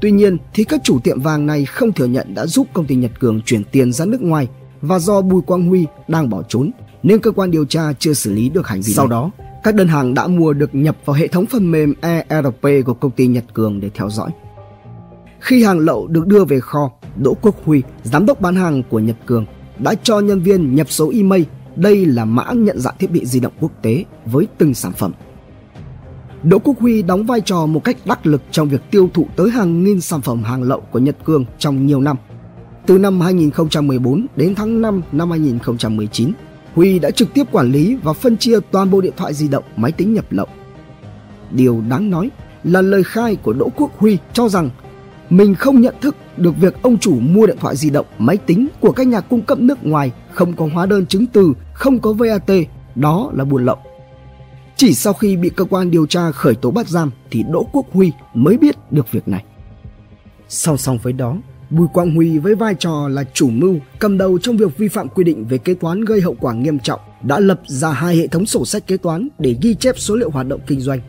Tuy nhiên thì các chủ tiệm vàng này không thừa nhận đã giúp công ty Nhật Cường chuyển tiền ra nước ngoài và do Bùi Quang Huy đang bỏ trốn nên cơ quan điều tra chưa xử lý được hành vi Sau này. đó, các đơn hàng đã mua được nhập vào hệ thống phần mềm ERP của công ty Nhật Cường để theo dõi. Khi hàng lậu được đưa về kho, Đỗ Quốc Huy, giám đốc bán hàng của Nhật Cường, đã cho nhân viên nhập số email đây là mã nhận dạng thiết bị di động quốc tế với từng sản phẩm. Đỗ Quốc Huy đóng vai trò một cách đắc lực trong việc tiêu thụ tới hàng nghìn sản phẩm hàng lậu của Nhật Cường trong nhiều năm. Từ năm 2014 đến tháng 5 năm 2019, Huy đã trực tiếp quản lý và phân chia toàn bộ điện thoại di động, máy tính nhập lậu. Điều đáng nói là lời khai của Đỗ Quốc Huy cho rằng mình không nhận thức được việc ông chủ mua điện thoại di động, máy tính của các nhà cung cấp nước ngoài không có hóa đơn chứng từ, không có VAT, đó là buôn lậu. Chỉ sau khi bị cơ quan điều tra khởi tố bắt giam thì Đỗ Quốc Huy mới biết được việc này. Song song với đó, Bùi Quang Huy với vai trò là chủ mưu cầm đầu trong việc vi phạm quy định về kế toán gây hậu quả nghiêm trọng đã lập ra hai hệ thống sổ sách kế toán để ghi chép số liệu hoạt động kinh doanh.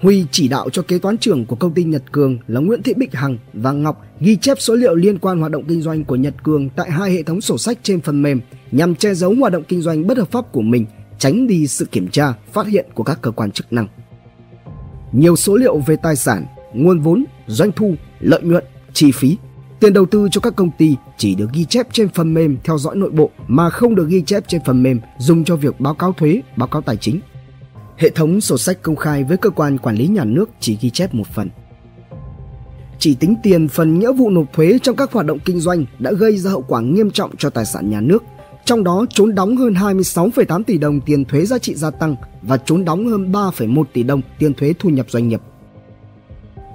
Huy chỉ đạo cho kế toán trưởng của công ty Nhật Cường là Nguyễn Thị Bích Hằng và Ngọc ghi chép số liệu liên quan hoạt động kinh doanh của Nhật Cường tại hai hệ thống sổ sách trên phần mềm nhằm che giấu hoạt động kinh doanh bất hợp pháp của mình, tránh đi sự kiểm tra, phát hiện của các cơ quan chức năng. Nhiều số liệu về tài sản, nguồn vốn, doanh thu, lợi nhuận chi phí. Tiền đầu tư cho các công ty chỉ được ghi chép trên phần mềm theo dõi nội bộ mà không được ghi chép trên phần mềm dùng cho việc báo cáo thuế, báo cáo tài chính. Hệ thống sổ sách công khai với cơ quan quản lý nhà nước chỉ ghi chép một phần. Chỉ tính tiền phần nghĩa vụ nộp thuế trong các hoạt động kinh doanh đã gây ra hậu quả nghiêm trọng cho tài sản nhà nước, trong đó trốn đóng hơn 26,8 tỷ đồng tiền thuế giá trị gia tăng và trốn đóng hơn 3,1 tỷ đồng tiền thuế thu nhập doanh nghiệp.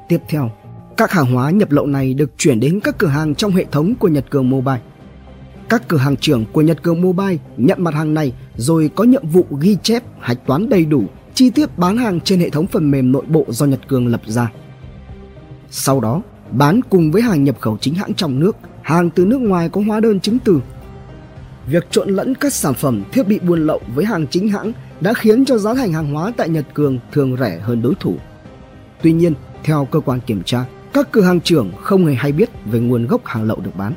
Tiếp theo, các hàng hóa nhập lậu này được chuyển đến các cửa hàng trong hệ thống của Nhật Cường Mobile. Các cửa hàng trưởng của Nhật Cường Mobile nhận mặt hàng này rồi có nhiệm vụ ghi chép, hạch toán đầy đủ, chi tiết bán hàng trên hệ thống phần mềm nội bộ do Nhật Cường lập ra. Sau đó, bán cùng với hàng nhập khẩu chính hãng trong nước, hàng từ nước ngoài có hóa đơn chứng từ. Việc trộn lẫn các sản phẩm thiết bị buôn lậu với hàng chính hãng đã khiến cho giá thành hàng hóa tại Nhật Cường thường rẻ hơn đối thủ. Tuy nhiên, theo cơ quan kiểm tra, các cửa hàng trưởng không hề hay biết về nguồn gốc hàng lậu được bán.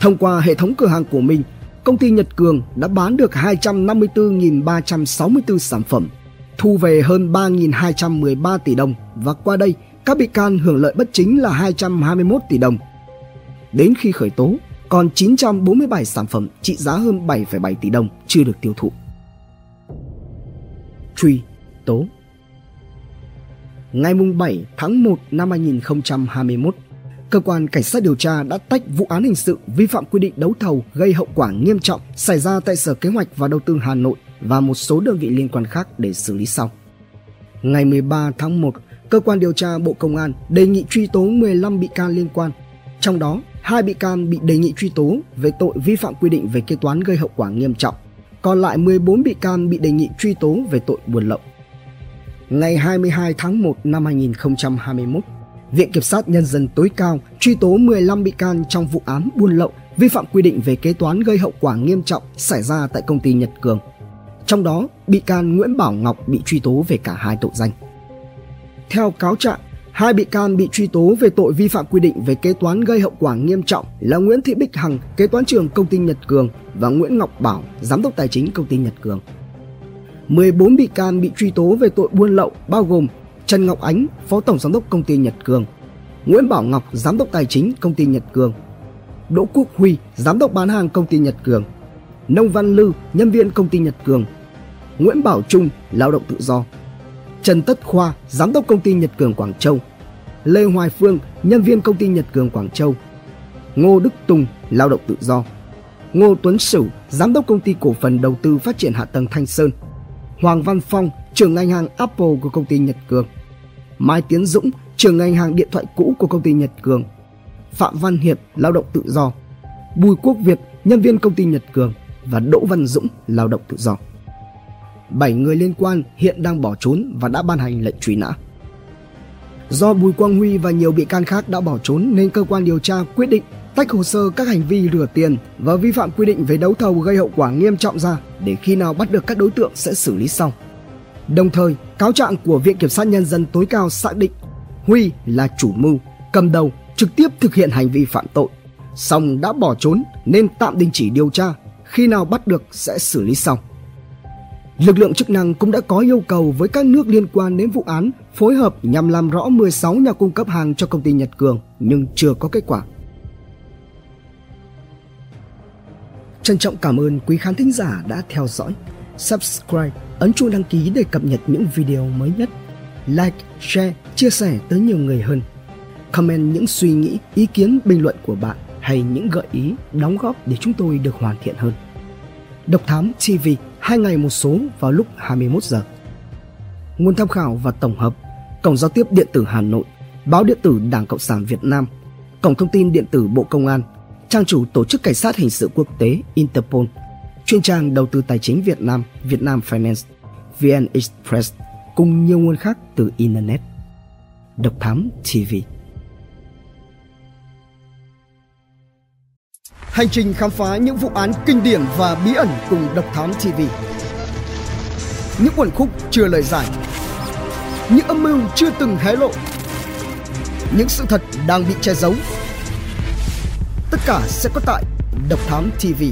Thông qua hệ thống cửa hàng của mình, công ty Nhật Cường đã bán được 254.364 sản phẩm, thu về hơn 3.213 tỷ đồng và qua đây các bị can hưởng lợi bất chính là 221 tỷ đồng. Đến khi khởi tố, còn 947 sản phẩm trị giá hơn 7,7 tỷ đồng chưa được tiêu thụ. Truy, tố ngày 7 tháng 1 năm 2021, cơ quan cảnh sát điều tra đã tách vụ án hình sự vi phạm quy định đấu thầu gây hậu quả nghiêm trọng xảy ra tại Sở Kế hoạch và Đầu tư Hà Nội và một số đơn vị liên quan khác để xử lý sau. Ngày 13 tháng 1, cơ quan điều tra Bộ Công an đề nghị truy tố 15 bị can liên quan Trong đó, hai bị can bị đề nghị truy tố về tội vi phạm quy định về kế toán gây hậu quả nghiêm trọng, còn lại 14 bị can bị đề nghị truy tố về tội buôn lậu. Ngày 22 tháng 1 năm 2021, Viện Kiểm sát Nhân dân tối cao truy tố 15 bị can trong vụ án buôn lậu vi phạm quy định về kế toán gây hậu quả nghiêm trọng xảy ra tại công ty Nhật Cường. Trong đó, bị can Nguyễn Bảo Ngọc bị truy tố về cả hai tội danh. Theo cáo trạng, hai bị can bị truy tố về tội vi phạm quy định về kế toán gây hậu quả nghiêm trọng là Nguyễn Thị Bích Hằng, kế toán trưởng công ty Nhật Cường và Nguyễn Ngọc Bảo, giám đốc tài chính công ty Nhật Cường. 14 bị can bị truy tố về tội buôn lậu bao gồm Trần Ngọc Ánh, Phó Tổng Giám đốc Công ty Nhật Cường, Nguyễn Bảo Ngọc, Giám đốc Tài chính Công ty Nhật Cường, Đỗ Quốc Huy, Giám đốc bán hàng Công ty Nhật Cường, Nông Văn Lư, nhân viên Công ty Nhật Cường, Nguyễn Bảo Trung, lao động tự do, Trần Tất Khoa, Giám đốc Công ty Nhật Cường Quảng Châu, Lê Hoài Phương, nhân viên Công ty Nhật Cường Quảng Châu, Ngô Đức Tùng, lao động tự do, Ngô Tuấn Sửu, Giám đốc Công ty Cổ phần Đầu tư Phát triển Hạ tầng Thanh Sơn, Hoàng Văn Phong, trưởng ngành hàng Apple của công ty Nhật Cường, Mai Tiến Dũng, trưởng ngành hàng điện thoại cũ của công ty Nhật Cường, Phạm Văn Hiệp, lao động tự do, Bùi Quốc Việt, nhân viên công ty Nhật Cường và Đỗ Văn Dũng, lao động tự do. 7 người liên quan hiện đang bỏ trốn và đã ban hành lệnh truy nã. Do Bùi Quang Huy và nhiều bị can khác đã bỏ trốn nên cơ quan điều tra quyết định tách hồ sơ các hành vi rửa tiền và vi phạm quy định về đấu thầu gây hậu quả nghiêm trọng ra để khi nào bắt được các đối tượng sẽ xử lý sau. Đồng thời, cáo trạng của Viện Kiểm sát Nhân dân tối cao xác định Huy là chủ mưu, cầm đầu, trực tiếp thực hiện hành vi phạm tội. Song đã bỏ trốn nên tạm đình chỉ điều tra, khi nào bắt được sẽ xử lý sau. Lực lượng chức năng cũng đã có yêu cầu với các nước liên quan đến vụ án phối hợp nhằm làm rõ 16 nhà cung cấp hàng cho công ty Nhật Cường nhưng chưa có kết quả. Trân trọng cảm ơn quý khán thính giả đã theo dõi. Subscribe, ấn chuông đăng ký để cập nhật những video mới nhất. Like, share, chia sẻ tới nhiều người hơn. Comment những suy nghĩ, ý kiến, bình luận của bạn hay những gợi ý, đóng góp để chúng tôi được hoàn thiện hơn. Độc Thám TV, hai ngày một số vào lúc 21 giờ. Nguồn tham khảo và tổng hợp Cổng giao tiếp điện tử Hà Nội, Báo điện tử Đảng Cộng sản Việt Nam, Cổng thông tin điện tử Bộ Công an, trang chủ Tổ chức Cảnh sát Hình sự Quốc tế Interpol, chuyên trang đầu tư tài chính Việt Nam Vietnam Finance, VN Express cùng nhiều nguồn khác từ Internet. Độc Thám TV Hành trình khám phá những vụ án kinh điển và bí ẩn cùng Độc Thám TV Những quần khúc chưa lời giải. Những âm mưu chưa từng hé lộ. Những sự thật đang bị che giấu. Tất cả sẽ có tại Độc Thám TV